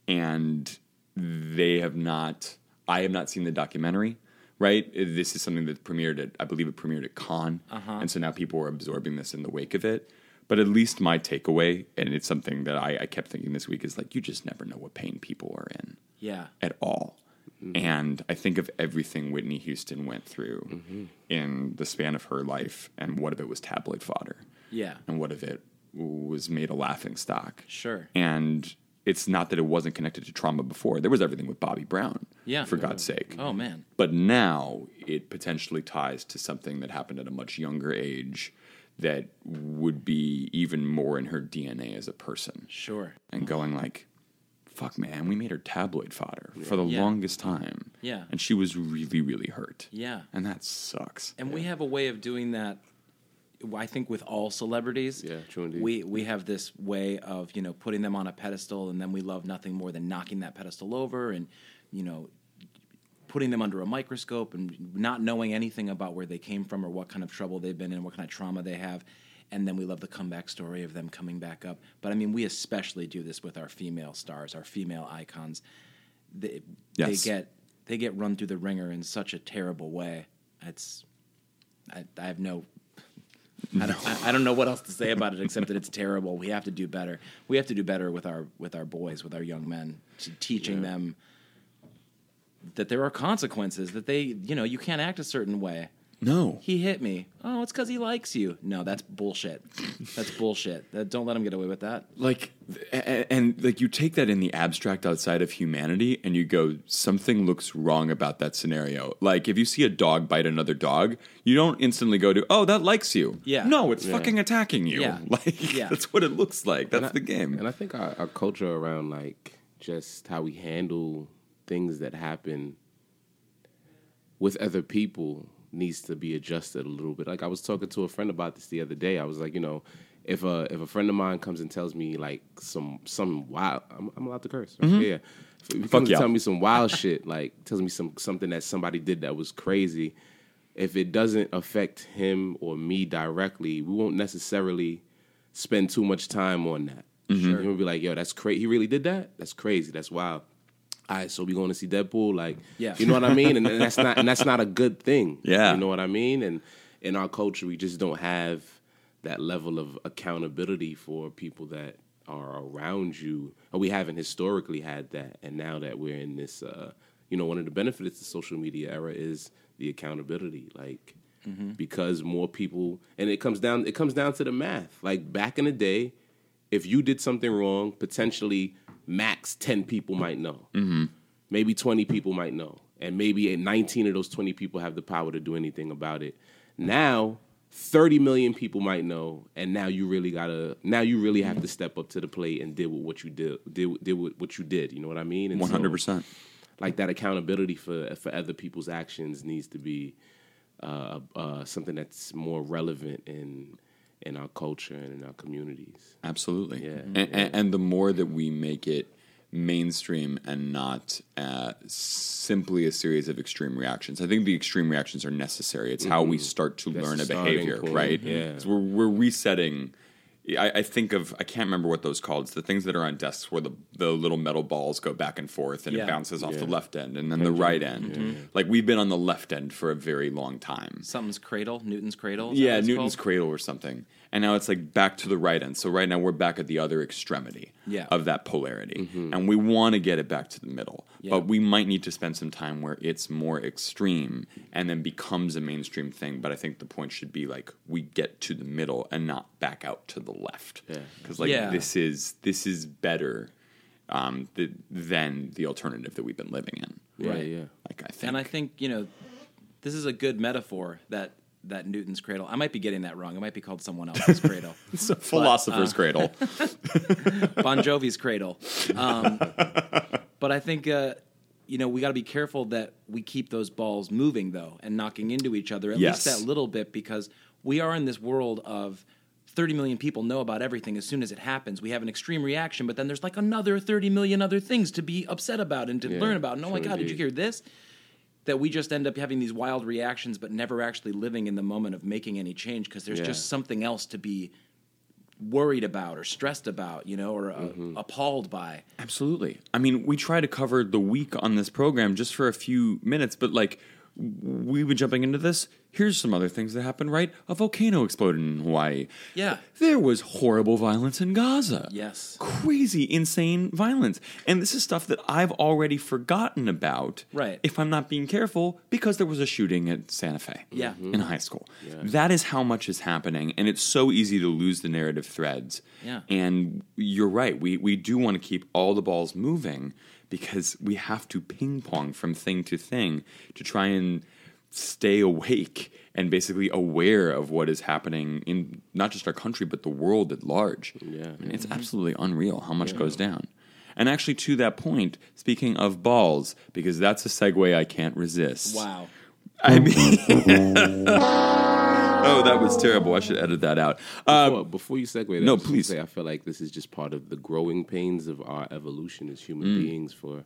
and they have not, I have not seen the documentary, right? This is something that premiered at, I believe it premiered at Cannes. Uh-huh. And so now people are absorbing this in the wake of it. But at least my takeaway, and it's something that I, I kept thinking this week, is like, you just never know what pain people are in Yeah. at all. Mm-hmm. And I think of everything Whitney Houston went through mm-hmm. in the span of her life, and what if it was tabloid fodder? Yeah. And what if it was made a laughing stock? Sure. And it's not that it wasn't connected to trauma before. There was everything with Bobby Brown, Yeah. for God's sake. Oh man. But now it potentially ties to something that happened at a much younger age that would be even more in her DNA as a person Sure. and going like, "Fuck, man, we made her tabloid fodder for the Yeah. longest time." Yeah. and she was really, really hurt. Yeah. and that sucks. And we have a way of doing that. I think with all celebrities, Yeah, true indeed. we we have this way of you know putting them on a pedestal, and then we love nothing more than knocking that pedestal over, and you know putting them under a microscope and not knowing anything about where they came from or what kind of trouble they've been in, what kind of trauma they have. And then we love the comeback story of them coming back up. But I mean, we especially do this with our female stars, our female icons. They, Yes. they get they get run through the ringer in such a terrible way. It's I, I have no I don't, I, don't know what else to say about it except that it's terrible. We have to do better. We have to do better with our with our boys, with our young men, teaching them that there are consequences. That they, you know, you can't act a certain way. No. He hit me. Oh, it's because he likes you. No, that's bullshit. That's bullshit. That, don't let him get away with that. like and, and like you take that in the abstract outside of humanity and you go something looks wrong about that scenario like if you see a dog bite another dog you don't instantly go to oh that likes you Yeah. no it's fucking attacking you Yeah. like Yeah. that's what it looks like that's I- the game And I think our, our culture around like just how we handle things that happen with other people needs to be adjusted a little bit. Like I was talking to a friend about this the other day. I was like, you know, if a if a friend of mine comes and tells me like some some wild, I'm, I'm allowed to curse. Mm-hmm. right? Yeah. If he comes tell me some wild shit, like tells me some something that somebody did that was crazy. If it doesn't affect him or me directly, we won't necessarily spend too much time on that. Sure. He'll be like, "Yo, that's crazy. He really did that. That's crazy. That's wild." All right, so we going to see Deadpool, like, Yeah. you know what I mean, and, and that's not and that's not a good thing. Yeah. you know what I mean. And in our culture, we just don't have that level of accountability for people that are around you, or we haven't historically had that. And now that we're in this, uh, you know, one of the benefits of the social media era is the accountability, like because more people, and it comes down, it comes down to the math. Like back in the day, if you did something wrong, potentially max 10 people might know. Maybe 20 people might know. And maybe 19 of those 20 people have the power to do anything about it. Now, 30 million people might know. And now you really gotta, now you really have to step up to the plate and deal with what you did, deal, deal with what you did. You know what I mean? And 100% like that accountability for for other people's actions needs to be uh, uh, something that's more relevant in in our culture and in our communities. Absolutely. Yeah, And, and, and the more that we make it mainstream and not uh, simply a series of extreme reactions, I think the extreme reactions are necessary. It's how we start to Mm-hmm. That's learn a behavior, point, right? yeah. So we're, we're resetting. I, I think of I can't remember what those called. It's the things that are on desks where the, the little metal balls go back and forth and Yeah. it bounces off the left end and then the right end. Like we've been on the left end for a very long time. Something's cradle, Newton's cradle. Yeah, Newton's called? cradle or something. And now it's like back to the right end. So right now we're back at the other extremity Yeah. of that polarity. And we want to get it back to the middle. Yeah. But we might need to spend some time where it's more extreme and then becomes a mainstream thing. But I think the point should be like we get to the middle and not back out to the left. Yeah. Because like Yeah. this is this is better um, th- than the alternative that we've been living in. Yeah, Right. yeah. Like I think And I think you know, this is a good metaphor that that Newton's cradle. I might be getting that wrong. It might be called someone else's cradle. it's a philosopher's uh, cradle. Bon Jovi's cradle. Um, but I think uh, you know we got to be careful that we keep those balls moving though and knocking into each other at Yes. least that little bit because we are in this world of 30 million people know about everything as soon as it happens. We have an extreme reaction, but then there's like another 30 million other things to be upset about and to Yeah, learn about. And oh my God, did you hear this? That we just end up having these wild reactions, but never actually living in the moment of making any change because there's Yeah. just something else to be worried about or stressed about, you know, or uh, Mm-hmm. appalled by. Absolutely. I mean, we try to cover the week on this program just for a few minutes, but like we've been jumping into this. Here's some other things that happened, right? A volcano exploded in Hawaii. Yeah. There was horrible violence in Gaza. Yes. Crazy, insane violence. And this is stuff that I've already forgotten about. Right. If I'm not being careful, because there was a shooting at Santa Fe. Yeah. Mm-hmm. In high school. Yeah. That is how much is happening. And it's so easy to lose the narrative threads. Yeah. And you're right. We we do want to keep all the balls moving because we have to ping pong from thing to thing to try and stay awake and basically aware of what is happening in not just our country but the world at large. Yeah. I mean, it's absolutely unreal how much goes down. And actually, to that point, speaking of balls, because that's a segue I can't resist. Wow. I mean, oh, that was terrible. I should edit that out. Uh, Before, before you segue, no, I was gonna please. Say, I feel like this is just part of the growing pains of our evolution as human Mm. beings. For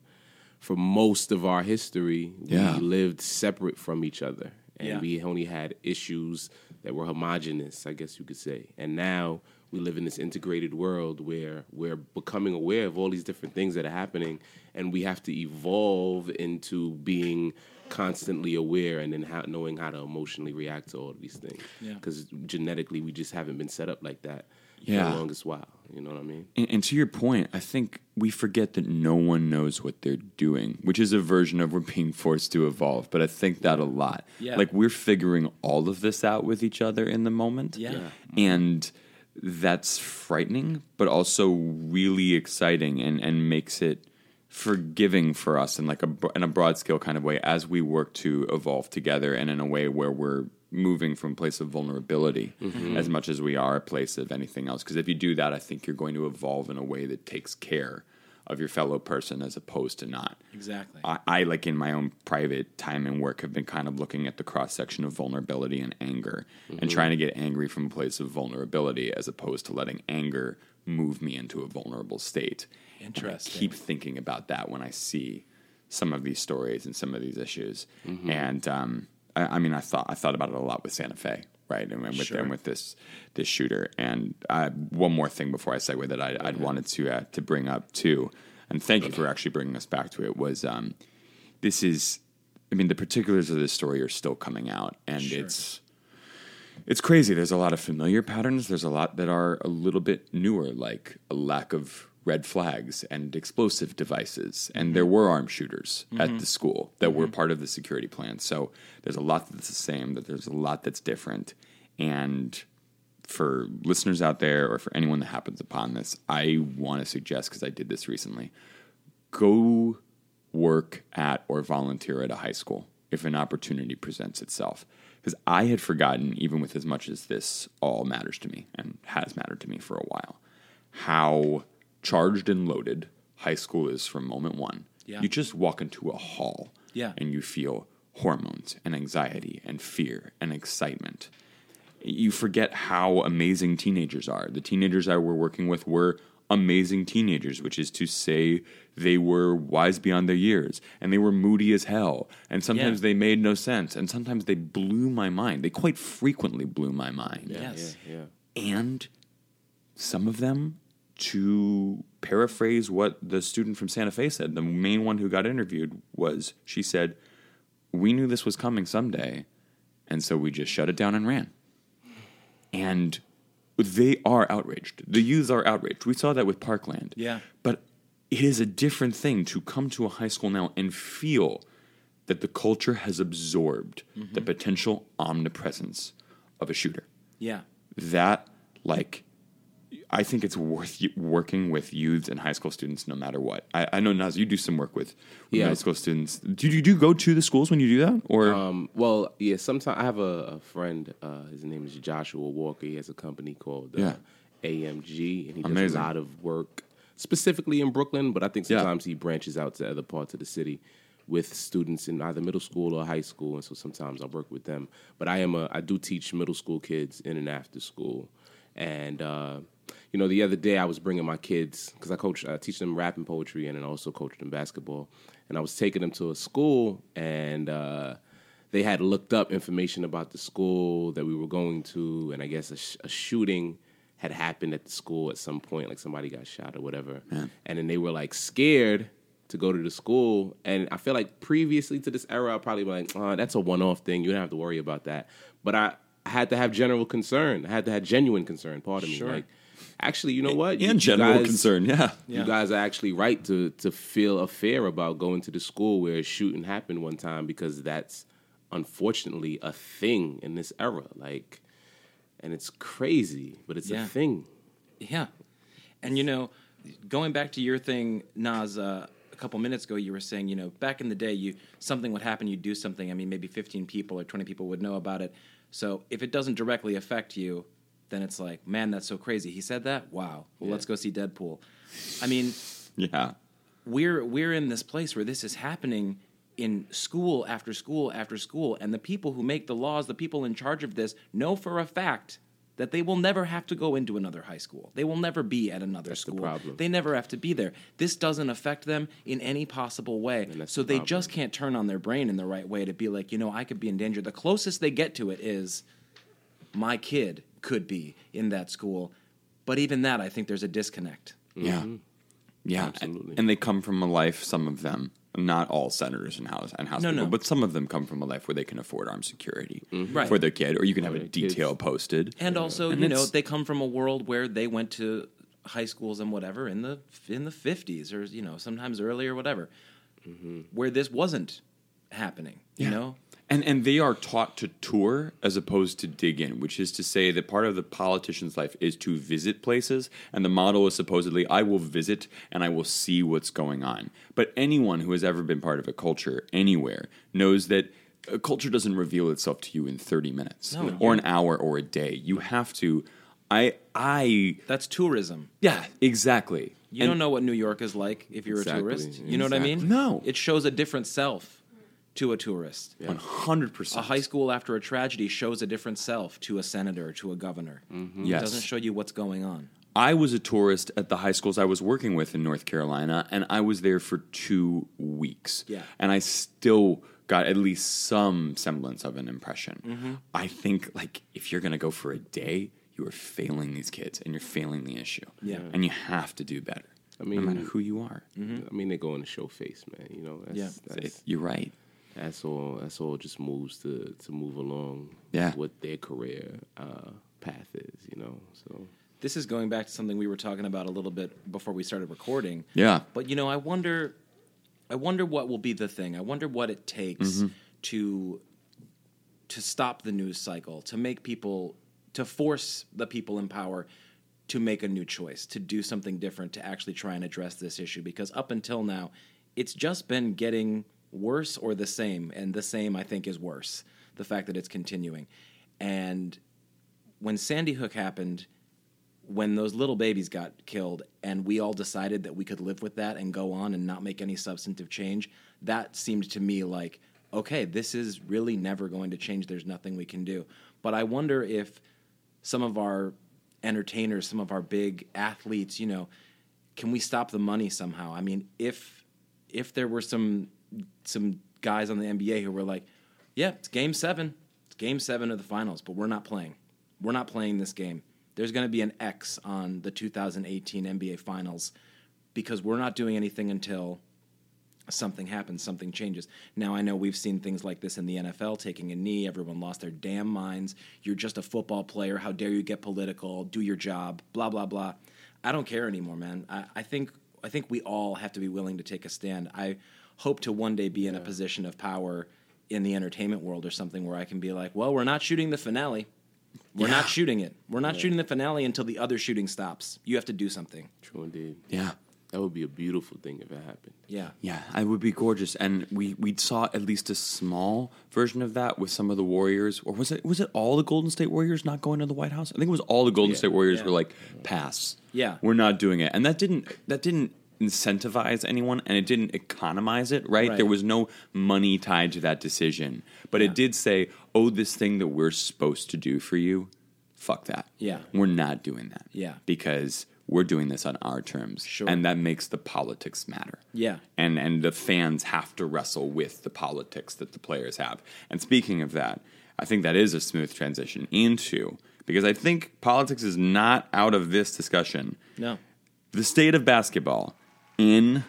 for most of our history, Yeah. we lived separate from each other, and Yeah. we only had issues that were homogenous, I guess you could say. And now we live in this integrated world where we're becoming aware of all these different things that are happening, and we have to evolve into being constantly aware and then how, knowing how to emotionally react to all of these things. Yeah. Because genetically, we just haven't been set up like that for Yeah. the longest while. You know what I mean? And, and to your point, I think we forget that no one knows what they're doing, which is a version of we're being forced to evolve. But I think that a lot. Yeah. Like we're figuring all of this out with each other in the moment. Yeah. Yeah. Mm-hmm. And that's frightening, but also really exciting and, and makes it forgiving for us in like a in a broad scale kind of way as we work to evolve together and in a way where we're moving from a place of vulnerability mm-hmm. as much as we are a place of anything else because if you do that i think you're going to evolve in a way that takes care of your fellow person as opposed to not Exactly. I, I like in my own private time and work have been kind of looking at the cross section of vulnerability and anger and mm-hmm. trying to get angry from a place of vulnerability as opposed to letting anger move me into a vulnerable state. And I keep thinking about that when I see some of these stories and some of these issues. And um, I, I mean, I thought I thought about it a lot with Santa Fe, right? And with Sure. and with this this shooter. And uh, one more thing before I segue that I, I'd wanted to uh, to bring up too, and thank you for actually bringing us back to it. Was um, this is, I mean, the particulars of this story are still coming out, and it's it's crazy. There's a lot of familiar patterns. There's a lot that are a little bit newer, like a lack of red flags and explosive devices. And mm-hmm. there were armed shooters at mm-hmm. the school that were mm-hmm. part of the security plan. So there's a lot that's the same, that there's a lot that's different. And for listeners out there or for anyone that happens upon this, I want to suggest, because I did this recently, go work at or volunteer at a high school if an opportunity presents itself. Because I had forgotten, even with as much as this all matters to me and has mattered to me for a while, how charged and loaded high school is from moment one. Yeah. You just walk into a hall Yeah. and you feel hormones and anxiety and fear and excitement you forget how amazing teenagers are. The teenagers I were working with were amazing teenagers, which is to say they were wise beyond their years and they were moody as hell. And sometimes Yeah. they made no sense. And sometimes they blew my mind. They quite frequently blew my mind. yes. Yeah, yeah. And some of them, to paraphrase what the student from Santa Fe said, the main one who got interviewed was she said, We knew this was coming someday. And so we just shut it down and ran. And they are outraged. The youths are outraged. We saw that with Parkland. Yeah. But it is a different thing to come to a high school now and feel that the culture has absorbed mm-hmm. the potential omnipresence of a shooter Yeah. that like I think it's worth working with youths and high school students no matter what. I, I know Naz, you do some work with, with Yeah. middle school students. Do you do go to the schools when you do that, or Um, well, yeah. Sometimes I have a, a friend. Uh, his name is Joshua Walker. He has a company called uh, Yeah. AMG, and he does Amazing. a lot of work specifically in Brooklyn. But I think Yeah. sometimes he branches out to other parts of the city with students in either middle school or high school, and so sometimes I work with them. But I am a I do teach middle school kids in and after school, and uh, you know the other day I was bringing my kids because I coach I teach them rap and poetry, and then also coach them basketball, and I was taking them to a school and. Uh, they had looked up information about the school that we were going to, and I guess a, sh- a shooting had happened at the school at some point, like somebody got shot or whatever. And then they were like scared to go to the school. And I feel like previously to this era, I'd probably be like, oh, that's a one off thing. You don't have to worry about that. But I, I had to have general concern. I had to have genuine concern, pardon me. Sure. Like, actually, you know what? You- you and general guys- concern? Yeah, you guys are actually right to to feel a fear about going to the school where a shooting happened one time because that's unfortunately a thing in this era. Like, and it's crazy, but it's Yeah. a thing. Yeah. And you know, going back to your thing, Nas, uh, a couple minutes ago, you were saying, you know, back in the day, you something would happen, you'd do something. I mean, maybe 15 people or 20 people would know about it. So if it doesn't directly affect you, then it's like, man, that's so crazy. He said that. Wow. Well, let's go see Deadpool. I mean, yeah. we're we're in this place where this is happening in school after school after school and the people who make the laws the people in charge of this know for a fact that they will never have to go into another high school they will never be at another the school problem. they never have to be there this doesn't affect them in any possible way so the they problem. just can't turn on their brain in the right way to be like you know i could be in danger the closest they get to it is my kid could be in that school but even that i think there's a disconnect mm-hmm. Yeah. Yeah. Absolutely. And they come from a life, some of them, not all senators and house and house No, people, no. but some of them come from a life where they can afford armed security mm-hmm. Right. for their kid, or you can have a their kids. detail posted. And also, And you know, they come from a world where they went to high schools and whatever in the in the fifties or you know sometimes earlier, whatever, mm-hmm. where this wasn't happening. You Yeah. know, And and they are taught to tour as opposed to dig in, which is to say that part of the politician's life is to visit places, and the model is supposedly I will visit and I will see what's going on. But anyone who has ever been part of a culture anywhere knows that a culture doesn't reveal itself to you in 30 minutes No. or an hour or a day. You have to I I that's tourism. yeah, exactly. You And- don't know what New York is like if you're Exactly, a tourist. You know what I mean? No. it shows a different self to a tourist. 100%. A high school after a tragedy shows a different self to a senator, to a governor. It Yes. doesn't show you what's going on. I was a tourist at the high schools I was working with in North Carolina, and I was there for two weeks. Yeah. And I still got at least some semblance of an impression. Mm-hmm. I think, like, if you're going to go for a day, you are failing these kids and you're failing the issue. Yeah. And you have to do better. I mean- no matter who you are. Mm-hmm. I mean, they go going to show face, man. You know, that's, Yeah. that's, You're right. That's all. That's all. Just moves to to move along. Yeah. what their career uh, path is. You know, so This is going back to something we were talking about a little bit before we started recording. Yeah. But you know, I wonder, I wonder what will be the thing. I wonder what it takes Mm-hmm. to to stop the news cycle, to make people, to force the people in power to make a new choice, to do something different, to actually try and address this issue. Because up until now, it's just been getting worse or the same, and the same I think is worse. The fact that it's continuing, and when Sandy Hook happened, when those little babies got killed and we all decided that we could live with that and go on and not make any substantive change, that seemed to me like, okay, this is really never going to change. There's nothing we can do. But I wonder if some of our entertainers, some of our big athletes, you know, can we stop the money somehow? I mean, if if there were some some guys on the NBA who were like, yeah, it's game seven. It's game seven of the finals, but we're not playing. We're not playing this game. There's going to be an X on the 2018 NBA finals because we're not doing anything until something happens, something changes. Now, I know we've seen things like this in the NFL taking a knee, everyone lost their damn minds. You're just a football player. How dare you get political? Do your job, blah, blah, blah. I don't care anymore, man. I, I think I think we all have to be willing to take a stand. I hope to one day be in a position of power in the entertainment world or something where I can be like, well, we're not shooting the finale. We're not shooting it. We're not shooting the finale until the other shooting stops. You have to do something. true indeed. Yeah. That would be a beautiful thing if it happened. Yeah. Yeah, it would be gorgeous, and we we saw at least a small version of that with some of the Warriors, or was it was it all the Golden State Warriors not going to the White House? I think it was all the Golden Yeah, State Warriors yeah. were like pass. Yeah. we're not doing it, and that didn't that didn't incentivize anyone, and it didn't economize it. Right, Right. there was no money tied to that decision, but Yeah. it did say, "Oh, this thing that we're supposed to do for you, fuck that. Yeah. we're not doing that. Yeah. because." We're doing this on our terms, Sure. and that makes the politics matter Yeah. and and the fans have to wrestle with the politics that the players have. And speaking of that, I think that is a smooth transition into because I think politics is not out of this discussion. No. The state of basketball in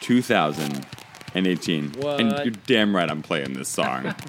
2018. What? And you're damn right I'm playing this song.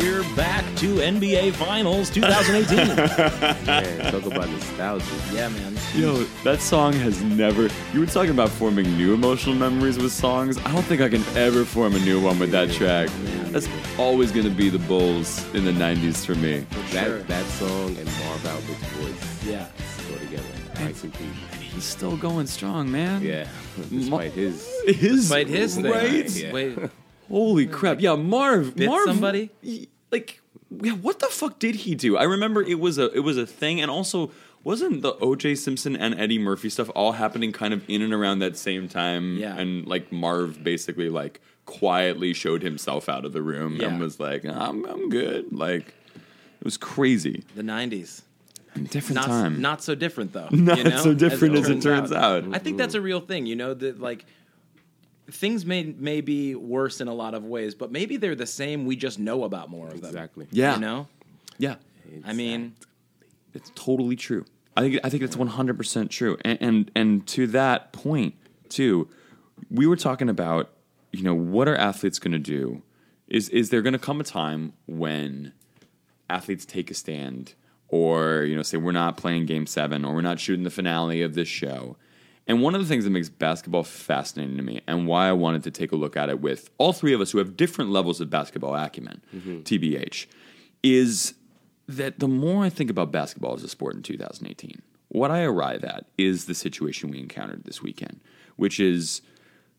We're back to NBA Finals 2018. Yeah, talk about nostalgia. yeah, man. Yo, that song has never. You were talking about forming new emotional memories with songs. I don't think I can ever form a new one with that track. That's always going to be the Bulls in the 90s for me. That Sure. that song and Marv Albert's voice Yeah. go together. Nice and. He's still going strong, man. Yeah, despite his. His, Despite his thing. right? Yeah. Wait, Holy crap! Yeah, Marv. Bit Marv. somebody? y- Like, yeah. What the fuck did he do? I remember it was a it was a thing, and also wasn't the O.J. Simpson and Eddie Murphy stuff all happening kind of in and around that same time? Yeah. And like Marv basically like quietly showed himself out of the room Yeah. and was like, "I'm I'm good." Like, it was crazy. the 90s. Different Not, time. not so different, though. Not you know, so different as it turns out. I think that's a real thing, you know, that like things may may be worse in a lot of ways, but maybe they're the same. We just know about more of them. Exactly. Yeah. You know? yeah. I mean, It's totally true. I think I think it's one hundred percent true. And, and and to that point, too. We were talking about, you know, what are athletes going to do? Is is there going to come a time when athletes take a stand, or you know, say we're not playing Game Seven, or we're not shooting the finale of this show? And one of the things that makes basketball fascinating to me, and why I wanted to take a look at it with all three of us who have different levels of basketball acumen, mm-hmm. TBH, is that the more I think about basketball as a sport in 2018, what I arrive at is the situation we encountered this weekend, which is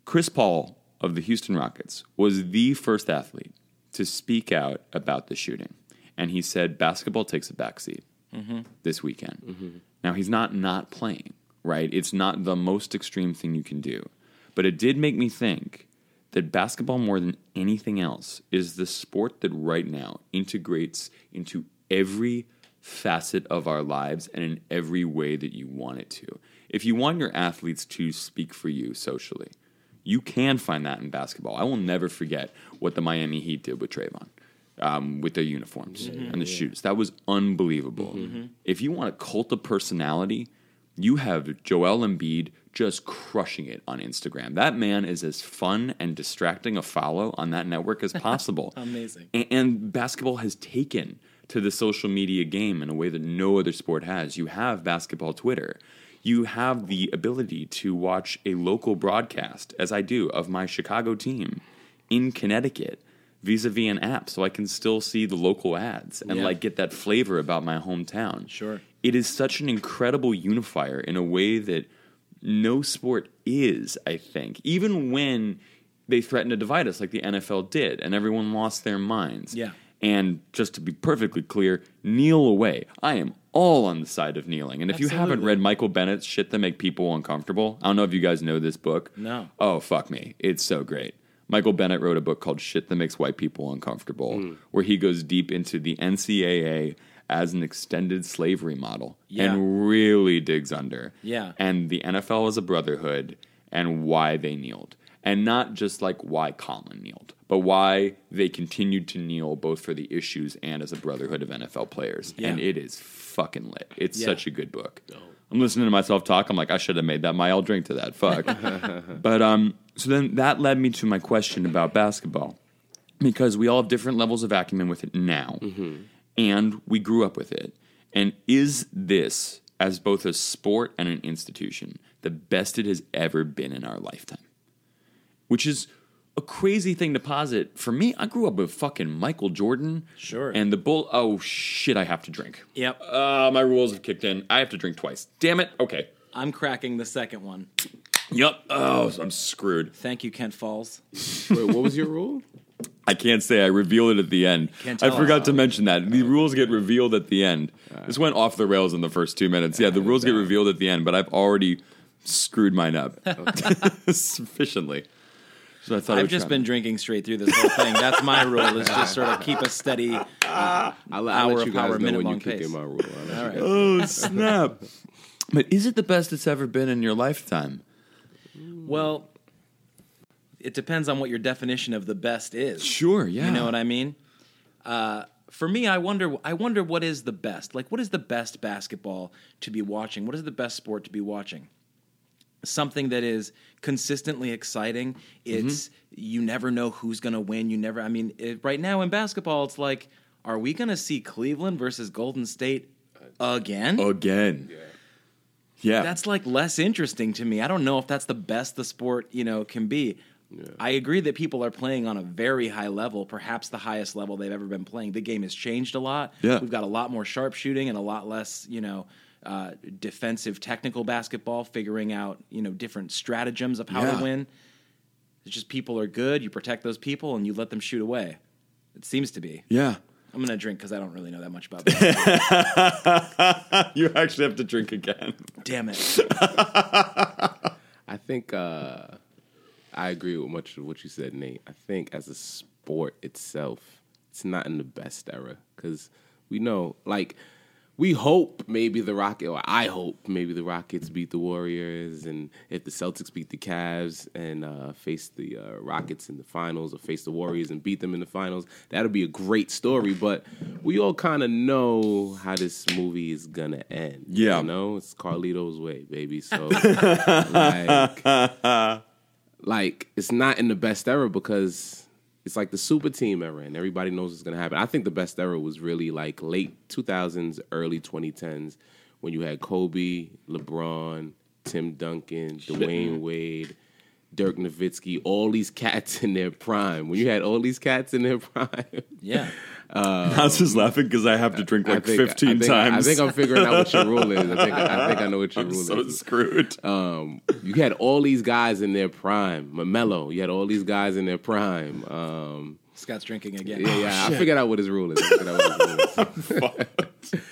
Chris Paul of the Houston Rockets was the first athlete to speak out about the shooting. And he said basketball takes a backseat mm-hmm. this weekend. Mm-hmm. Now, he's not not playing, right? It's not the most extreme thing you can do. But it did make me think that basketball, more than anything else, is the sport that right now integrates into every facet of our lives and in every way that you want it to. If you want your athletes to speak for you socially, you can find that in basketball. I will never forget what the Miami Heat did with Trayvon. Um, with their uniforms and the shoes. That was unbelievable. If you want a cult of personality, you have Joel Embiid just crushing it on Instagram. That man is as fun and distracting a follow on that network as possible. Amazing. A- And, basketball has taken to the social media game in a way that no other sport has. You have basketball Twitter. You have the ability to watch a local broadcast, as I do, of my Chicago team in Connecticut vis-a-vis an app so I can still see the local ads and Yeah. like get that flavor about my hometown. Sure. It is such an incredible unifier in a way that no sport is, I think. Even when they threatened to divide us like the NFL did and everyone lost their minds. Yeah. And just to be perfectly clear, kneel away. I am all on the side of kneeling. And if you haven't read Michael Bennett's Shit That Make People Uncomfortable, I don't know if you guys know this book. No. Oh, fuck me. It's so great. Michael Bennett wrote a book called Shit That Makes White People Uncomfortable, Hmm. where he goes deep into the NCAA as an extended slavery model Yeah. and really digs under. Yeah. And the NFL as a brotherhood and why they kneeled. And not just like why Colin kneeled, but why they continued to kneel both for the issues and as a brotherhood of NFL players. Yeah. And it is fucking lit. It's Yeah. such a good book. I'm listening to myself talk. I'm like, I should have made that my I'll drink to that. Fuck. but um, so then that led me to my question about basketball because we all have different levels of acumen with it now, and we grew up with it. And is this, as both a sport and an institution, the best it has ever been in our lifetime? Which is a crazy thing to posit. For me, I grew up with fucking Michael Jordan. Sure. And the bull. Oh shit! I have to drink. Yep. Uh, my rules have kicked in. I have to drink twice. Damn it. Okay. I'm cracking the second one. Yep. Oh, I'm screwed. Thank you, Kent Falls. Wait, what was your rule? I can't say I reveal it at the end. Can't I forgot us. to mention that. The rules get revealed at the end. This went off the rails in the first two minutes. Yeah, the rules get revealed at the end, but I've already screwed mine up sufficiently. So I thought I I've just try. been drinking straight through this whole thing. That's my rule. Is just sort of keep a steady. I'll, I'll Hour let you of power, know minute when you long kick pace. in my rule. I'll let All you right. Oh snap! but is it the best it's ever been in your lifetime? Well, it depends on what your definition of the best is. Sure. Yeah. You know what I mean? Uh, for me, I wonder. I wonder what is the best. Like, what is the best basketball to be watching? What is the best sport to be watching? Something that is consistently exciting. Mm-hmm. It's you never know who's going to win. You never. I mean, it, right now in basketball, it's like, are we going to see Cleveland versus Golden State again? Again. Yeah. yeah. that's like less interesting to me. I don't know if that's the best the sport, you know, can be. I agree that people are playing on a very high level, perhaps the highest level they've ever been playing. The game has changed a lot. Yeah. We've got a lot more sharpshooting and a lot less, you know, uh, defensive technical basketball, figuring out, you know, different stratagems of how Yeah. to win. It's just people are good, you protect those people and you let them shoot away. It seems to be. yeah. I'm going to drink because I don't really know that much about basketball. you actually have to drink again. Damn it. I think uh, I agree with much of what you said, Nate. I think as a sport itself, it's not in the best era because we know, like, we hope maybe the Rocket, or I hope maybe the Rockets beat the Warriors, and if the Celtics beat the Cavs and uh, face the uh, Rockets in the finals, or face the Warriors and beat them in the finals, that'll be a great story. But we all kind of know how this movie is gonna end. Yeah. you know, it's Carlito's way, baby. So, like, like it's not in the best era because it's like the super team era and everybody knows what's gonna happen. I think the best era was really like late 2000s, early 2010s when you had Kobe, LeBron, Tim Duncan, Dwyane Wade, Dirk Nowitzki, all these cats in their prime. When you had all these cats in their prime, Yeah. I was just laughing because I have to drink like think- 15 I think, times. I think I'm figuring out what your rule is. I think I think I know what your I'm rule so is. screwed. Um, you had all these guys in their prime. Mamelo, you had all these guys in their prime. Um, Scott's drinking again. yeah, yeah. I figured out what his rule is. I figured out what his rule is.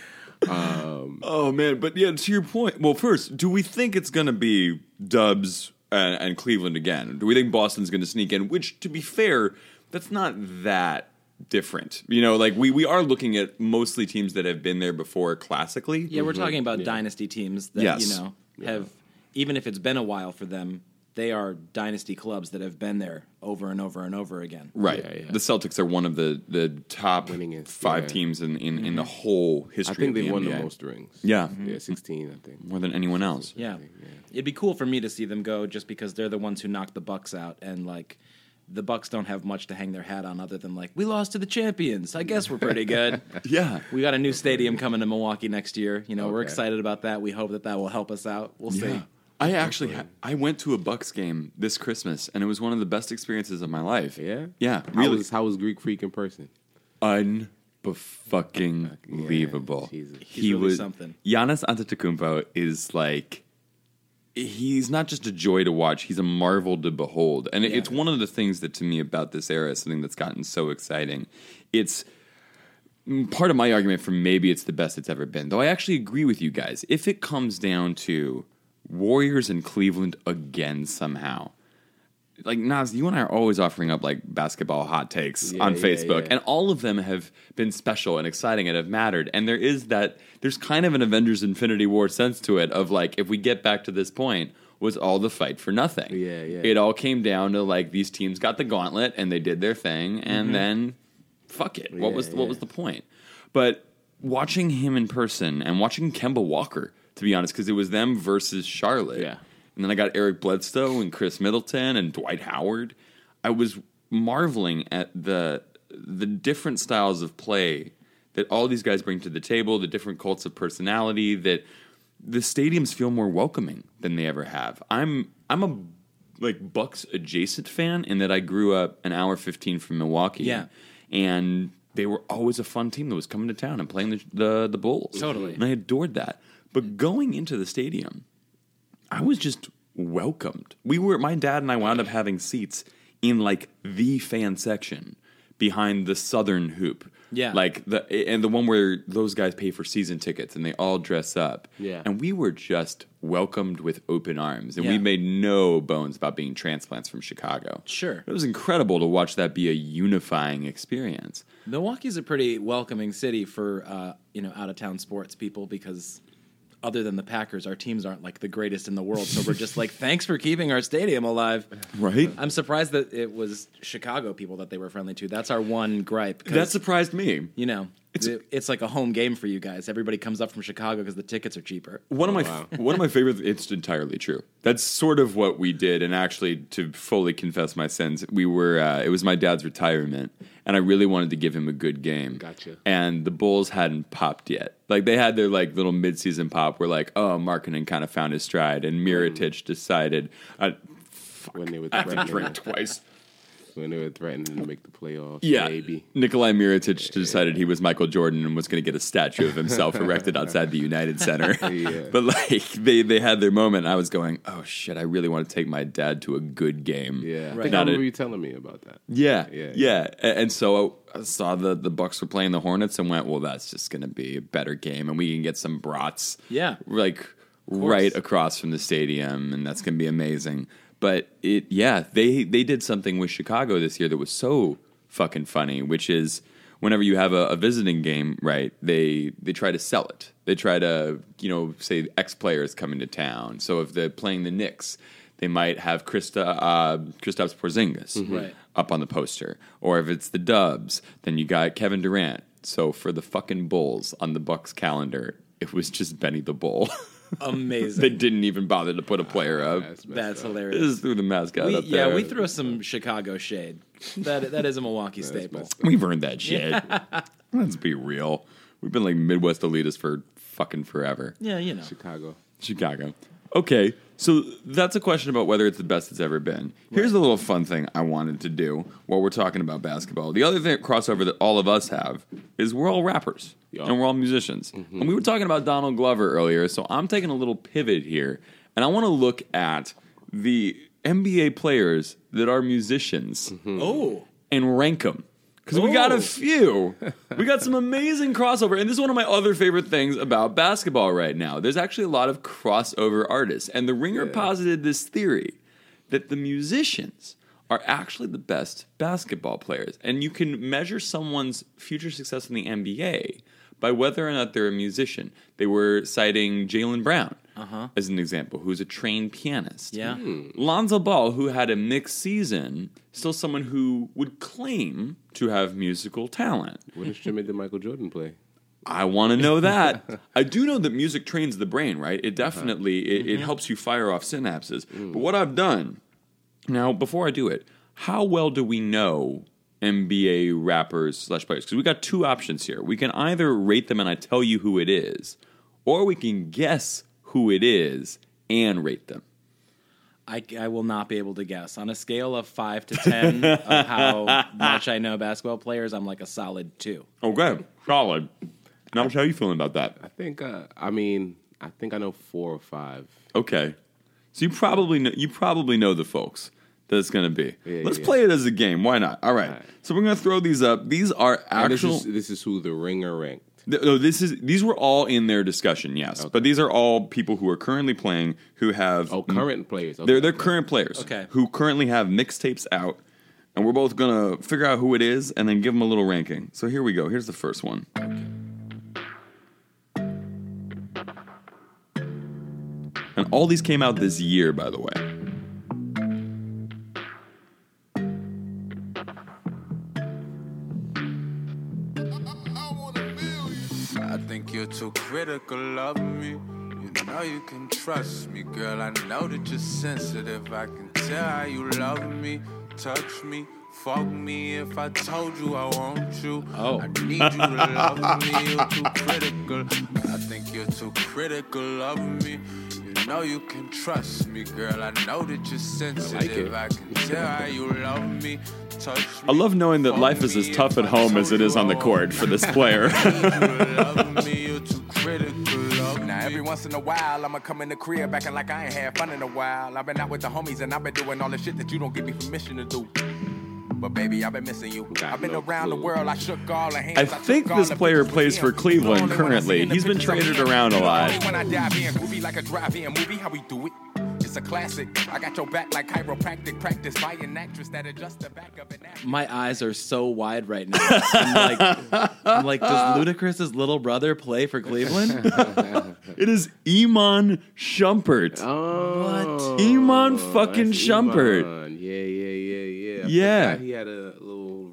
Oh man, but yeah, to your point. Well, first, do we think it's going to be Dubs and, and Cleveland again? Do we think Boston's going to sneak in? Which, to be fair, that's not that different. You know, like we we are looking at mostly teams that have been there before classically. Yeah, we're mm-hmm. talking about dynasty teams that Yes. you know have even if it's been a while for them, they are dynasty clubs that have been there over and over and over again. Right. Yeah, yeah. The Celtics are one of the the top Winningest, five yeah. teams in, in, in the mm-hmm. whole history. I think of they the won NBA. the most rings. Yeah, mm-hmm. Yeah, 16, I think. more than anyone else. Yeah. It'd be cool for me to see them go just because they're the ones who knocked the Bucks out and like the Bucks don't have much to hang their hat on other than like we lost to the champions. I guess we're pretty good. Yeah. we got a new stadium coming to Milwaukee next year. You know, we're excited about that. We hope that that will help us out. We'll see. Yeah. I actually ha- I went to a Bucks game this Christmas and it was one of the best experiences of my life. Yeah? Yeah, How was, how was Greek Freak in person? unfucking believable. Jesus. He's He really was something. Giannis Antetokounmpo is like he's not just a joy to watch, he's a marvel to behold. And it it's one of the things that to me about this era is something that's gotten so exciting. It's mm, part of my argument for maybe it's the best it's ever been. Though I actually agree with you guys. If it comes down to Warriors in Cleveland again somehow, like Nas, you and I are always offering up like basketball hot takes Yeah, on yeah, Facebook, yeah. and all of them have been special and exciting and have mattered. And there is that there's kind of an Avengers Infinity War sense to it of like if we get back to this point, was all the fight for nothing? Yeah, yeah. It all came down to like these teams got the gauntlet and they did their thing, and then fuck it. What Mm-hmm. Yeah, was what yeah. was the point? But watching him in person and watching Kemba Walker, to be honest, because it was them versus Charlotte. Yeah. And then I got Eric Bledsoe and Khris Middleton and Dwight Howard. I was marveling at the the different styles of play that all these guys bring to the table, the different cults of personality that the stadiums feel more welcoming than they ever have. I'm I'm a like Bucks adjacent fan in that I grew up an hour 15 from Milwaukee. Yeah. And they were always a fun team that was coming to town and playing the the, the Bulls. Totally. And I adored that. But going into the stadium, I was just welcomed. We were my dad and I wound up having seats in like the fan section behind the southern hoop. Yeah. Like the and the one where those guys pay for season tickets and they all dress up. Yeah. And we were just welcomed with open arms. And we made no bones about being transplants from Chicago. Sure. It was incredible to watch that be a unifying experience. Milwaukee's a pretty welcoming city for uh, you know out of town sports people because other than the Packers, our teams aren't like the greatest in the world. So we're just like, thanks for keeping our stadium alive. Right? I'm surprised that it was Chicago people that they were friendly to. That's our one gripe. That surprised me. you know it's, it's like a home game for you guys. Everybody comes up from Chicago because the tickets are cheaper. One of my one of my favorite. It's entirely true. That's sort of what we did. And actually, to fully confess my sins, we were. Uh, it was my dad's retirement, and I really wanted to give him a good game. Gotcha. And the Bulls hadn't popped yet. Like they had their like little midseason pop, where like, oh, Markkanen kind of found his stride, and Mirotic decided. Uh, when they were I have to drink twice. When they were threatening to make the playoffs. Yeah, baby. Nikolai Mirotic decided he was Michael Jordan and was going to get a statue of himself erected outside the United Center. Yeah. But like they they had their moment. And I was going, oh shit! I really want to take my dad to a good game. Yeah, I Right. think I Not a- remember you telling me about that. yeah, Yeah, yeah, A- And so I saw the the Bucks were playing the Hornets and went, well, that's just going to be a better game, and we can get some brats. Yeah. like right across from the stadium, and that's going to be amazing. But it, yeah, they they did something with Chicago this year that was so fucking funny, which is whenever you have a, a visiting game, right? They they try to sell it. They try to you know say X player is coming to town. So if they're playing the Knicks, they might have Krista uh, Kristaps Porzingis Right. up on the poster. Or if it's the Dubs, then you got Kevin Durant. So for the fucking Bulls on the Bucks calendar, it was just Benny the Bull. Amazing. they didn't even bother to put a player up. That's messed That's up. They hilarious. just threw the mascot We, up yeah, we throw some Chicago shade. That that is a Milwaukee staple. We've earned that shit. Let's be real. We've been like Midwest elitists for fucking forever. Yeah, you know. Chicago. Chicago. Okay, so that's a question about whether it's the best it's ever been. Here's a little fun thing I wanted to do while we're talking about basketball. The other thing crossover that all of us have is we're all rappers Yeah. and we're all musicians. Mm-hmm. And we were talking about Donald Glover earlier, so I'm taking a little pivot here, and I want to look at the NBA players that are musicians mm-hmm. Oh, and rank them. Because we got a few. We got some amazing crossover. And this is one of my other favorite things about basketball right now. There's actually a lot of crossover artists. And The Ringer posited this theory that the musicians are actually the best basketball players. And you can measure someone's future success in the NBA by whether or not they're a musician. They were citing Jaylen Brown uh-huh. as an example, who's a trained pianist. yeah. Hmm. Lonzo Ball, who had a mixed season, still someone who would claim to have musical talent. What instrument did Michael Jordan play? I want to know that. I do know that music trains the brain, right? It definitely uh-huh. it, Mm-hmm. it helps you fire off synapses. But hmm. what I've done now, before I do it, how well do we know NBA rappers slash players? Because we got two options here. We can either rate them and I tell you who it is, or we can guess who it is and rate them. I, I will not be able to guess. On a scale of five to ten of how much I know basketball players, I'm like a solid two. Okay, solid. Now, how are you feeling about that? I think. Uh, I mean, I think I know four or five. Okay, so you probably know, you probably know the folks that it's going to be. Yeah, Let's yeah, play it as a game. Why not? All right. All right. So we're going to throw these up. These are And this actual. is this is who the ringer ranked. th- no, this is these were all in their discussion. Yes, but these are all people who are currently playing who have Oh, current players. Okay. They're they're current players. Okay. Who currently have mixtapes out, and we're both gonna figure out who it is and then give them a little ranking. So here we go. Here's the first one. And all these came out this year, by the way. You're too critical of me. You know you can trust me, girl. I know that you're sensitive. I can tell how you love me, touch me, fuck me. If I told you I want you, Oh. I need you to love me. You're too critical. I think you're too critical of me. You know you can trust me, girl. I know that you're sensitive. I, can tell how you love me, me. I love knowing that fuck life is as tough at home as it is on the court for this player. Once in a while, I'ma come in the crib acting like I ain't had fun in a while. I've been out with the homies and I've been doing all the shit that you don't give me permission to do. But baby, I've been missing you. Got I've been no around the world. I shook all the hands. I took think this player plays for. Cleveland I currently. He's been traded around a lot. A drive-in movie. How we do it? It's a classic. I got your back like chiropractic practice by an actress that adjusts the back of an act. My eyes are so wide right now. I'm like, I'm like, does Ludacris's little brother play for Cleveland? it is Iman Shumpert. Oh, Iman fucking Shumpert. Iman. Yeah, yeah, yeah, yeah. I Yeah. He had a little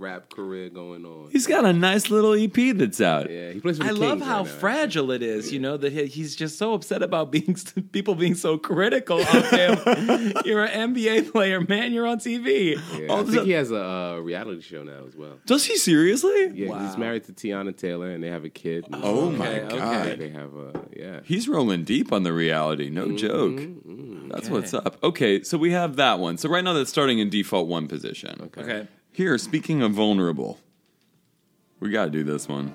rap career going on. He's got a nice little EP that's out. yeah, he plays for the I love Kings how right now, fragile it is. You know that he- he's just so upset about being people being so critical of him. You're an NBA player, man. You're on TV. Yeah, All I of a think he has a uh, reality show now as well. Does he seriously? Yeah, Wow. he's married to Teyana Taylor, and they have a kid. Oh my god. okay. They have a yeah. He's rolling deep on the reality, no Mm-hmm, joke. That's what's up. Okay, so we have that one. So right now that's starting in default one position. Okay. Here, speaking of vulnerable, we got to do this one.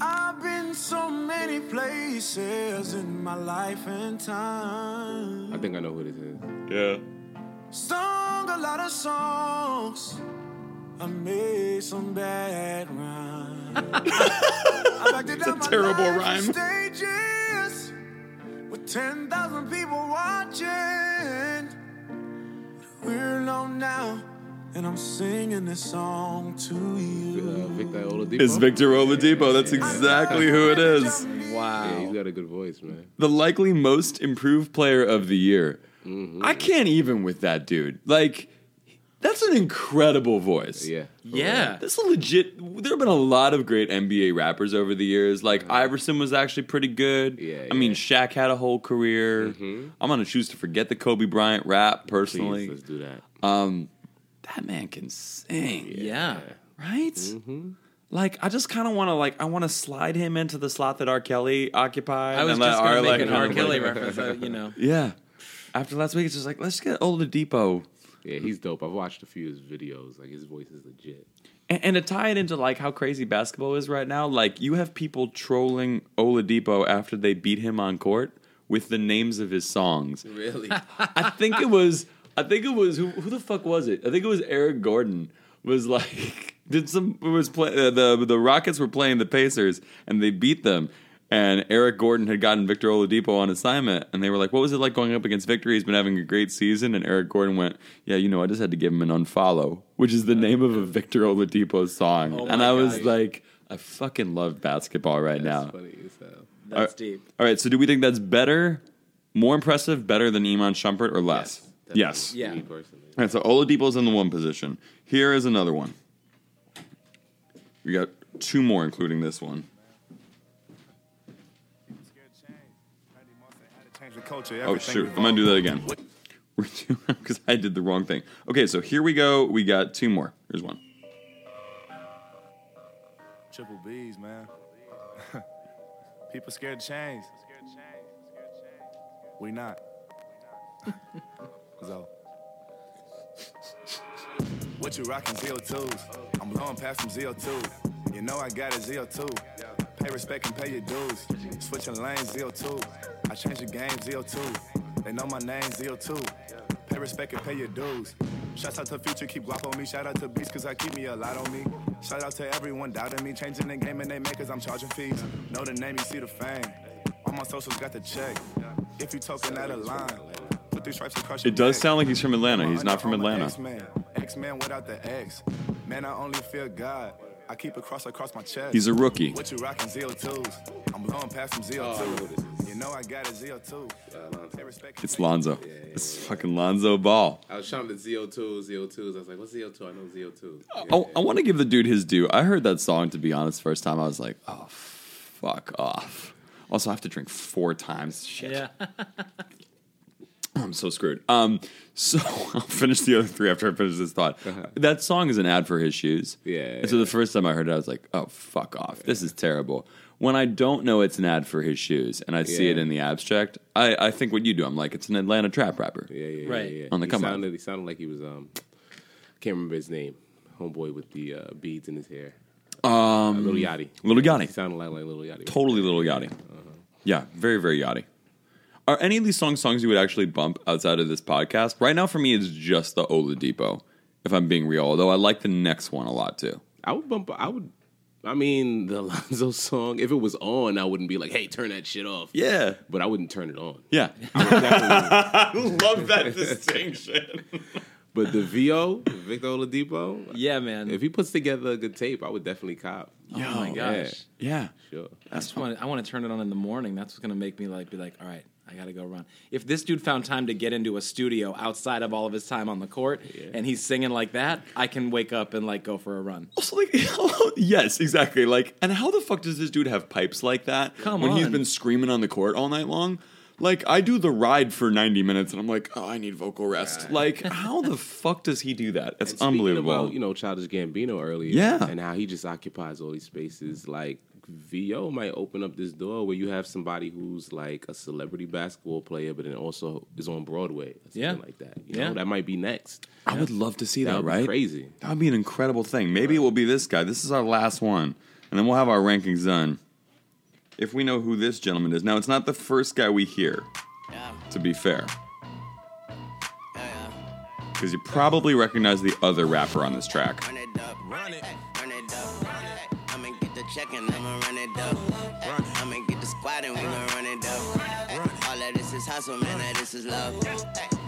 I've been so many places in my life and time. I think I know who this is. Yeah. Sung a lot of songs. I made some bad rhymes. I backed it a terrible life rhyme. Stages with 10,000 people watching. We're alone now. And I'm singing this song to you. Uh, Victor Oladipo. It's Victor Oladipo. That's exactly who it is. Wow. Yeah, he's got a good voice, man. The likely most improved player of the year. Mm-hmm. I can't even with that dude. Like, that's an incredible voice. Yeah. yeah. That's a legit. There have been a lot of great NBA rappers over the years. Like Iverson was actually pretty good. Yeah, I mean, yeah. Shaq had a whole career. I'm gonna choose to forget the Kobe Bryant rap Please, personally. let's do that. Um, that man can sing, Yeah. right? Mm-hmm. Like, I just kind of want to like, I want to slide him into the slot that R. Kelly occupied. I was and just going to like, make an R. Kelly reference, uh, you know. Yeah. After last week, it's just like let's get Oladipo. Yeah, he's dope. I've watched a few of his videos. Like his voice is legit. And, and to tie it into like how crazy basketball is right now, like you have people trolling Oladipo after they beat him on court with the names of his songs. Really? I think it was. I think it was who, who the fuck was it? I think it was Eric Gordon. Was like did some was play uh, the the Rockets were playing the Pacers and they beat them. And Eric Gordon had gotten Victor Oladipo on assignment, and they were like, "What was it like going up against Victor? He's been having a great season." And Eric Gordon went, "Yeah, you know, I just had to give him an unfollow, which is the name of a Victor Oladipo song." Oh and I was gosh. like, "I fucking love basketball right now." That's funny as hell. That's Uh, deep. All right, so do we think that's better, more impressive, better than Iman Shumpert, or less? definitely. Yes. Yeah. Me. All right, so Oladipo's in the one position. Here is another one. We got two more, including this one. Oh shoot! I'm gonna do that again. We're because I did the wrong thing. Okay, so here we go. We got two more. Here's one. Triple B's, man. People scared to change. We not. so. What you rockin' ZO2s? I'm blowing past some ZO2. You know I got a ZO2. Pay respect and pay your dues. Switching lanes, ZO2. I change the game, ZO2. They know my name, ZO2. Pay respect and pay your dues. Shouts out to Future, keep guap on me. Shout out to Beats, cause I keep me a lot on me. Shout out to everyone doubting me. Changing the game and they make cause I'm charging fees. Know the name, you see the fame. All my socials got the check. If you talking out of line, put these stripes across your It does neck. sound like he's from Atlanta. He's not from Atlanta. X-Man. X-Man without the X. Man, I only fear God. I keep a cross across my chest. He's a rookie. What you rockin' ZO2s? I'm blowing past some ZO2. You know I got a ZO2. Pay respect and It's pay- Lonzo. It's fucking Lonzo Ball. I was trying to ZO2, ZO2s. I was like, what's ZO2? I know ZO2. Yeah. Oh, I want to give the dude his due. I heard that song, to be honest, first time. I was like, oh, fuck off. Also, I have to drink four times. Shit. Yeah. I'm so screwed. Um, so I'll finish the other three after I finish this thought. That song is an ad for his shoes. Uh-huh. Yeah, And so the first time I heard it, I was like, "Oh, fuck off! This is terrible." When I don't know it's an ad for his shoes and I see it in the abstract, I, I think what you do. I'm like, it's an Atlanta trap rapper. Yeah, yeah, Right. yeah, yeah. On the he come up. sounded, He sounded like he was, um, can't remember his name. Homeboy with the uh, beads in his hair. Um, Little Yachty. Little Yachty. He sounded like, like Little Yachty. Totally little yachty. Yeah, very very yachty. Are any of these songs songs you would actually bump outside of this podcast? Right now, for me, it's just the Oladipo. If I'm being real, although I like the next one a lot too. I would bump. I would. I mean, the Alonzo song. If it was on, I wouldn't be like, "Hey, turn that shit off." Yeah, But I wouldn't turn it on. yeah. I would Love that distinction. but the VO, Victor Oladipo. Yeah, man. If he puts together a good tape, I would definitely cop. oh my yeah. gosh. Yeah. Sure. I just want I want to turn it on in the morning. That's what's gonna make me like be like, all right, I gotta go run. If this dude found time to get into a studio outside of all of his time on the court, and he's singing like that, I can wake up and like go for a run. Also, like, yes, exactly. Like, and how the fuck does this dude have pipes like that Come when he's been screaming on the court all night long? Like, I do the ride for 90 minutes and I'm like, oh, I need vocal rest. Like, how the fuck does he do that? It's And unbelievable. About, you know, Childish Gambino earlier. Yeah. And how he just occupies all these spaces. Like, VO might open up this door where you have somebody who's like a celebrity basketball player, but then also is on Broadway. Or something Yeah. like that. You Yeah. know, that might be next. I would love to see that, That would be right? crazy. That would be an incredible thing. Maybe it will be this guy. This is our last one. And then we'll have our rankings done. If we know who this gentleman is. Now, it's not the first guy we hear, Yeah. to be fair. Because you probably recognize the other rapper on this track. Run it up, run it, run it up. I'ma get the check and I'ma run it up. I'ma get the squad and we gon' run it up. All of this is hustle, man, that this is love.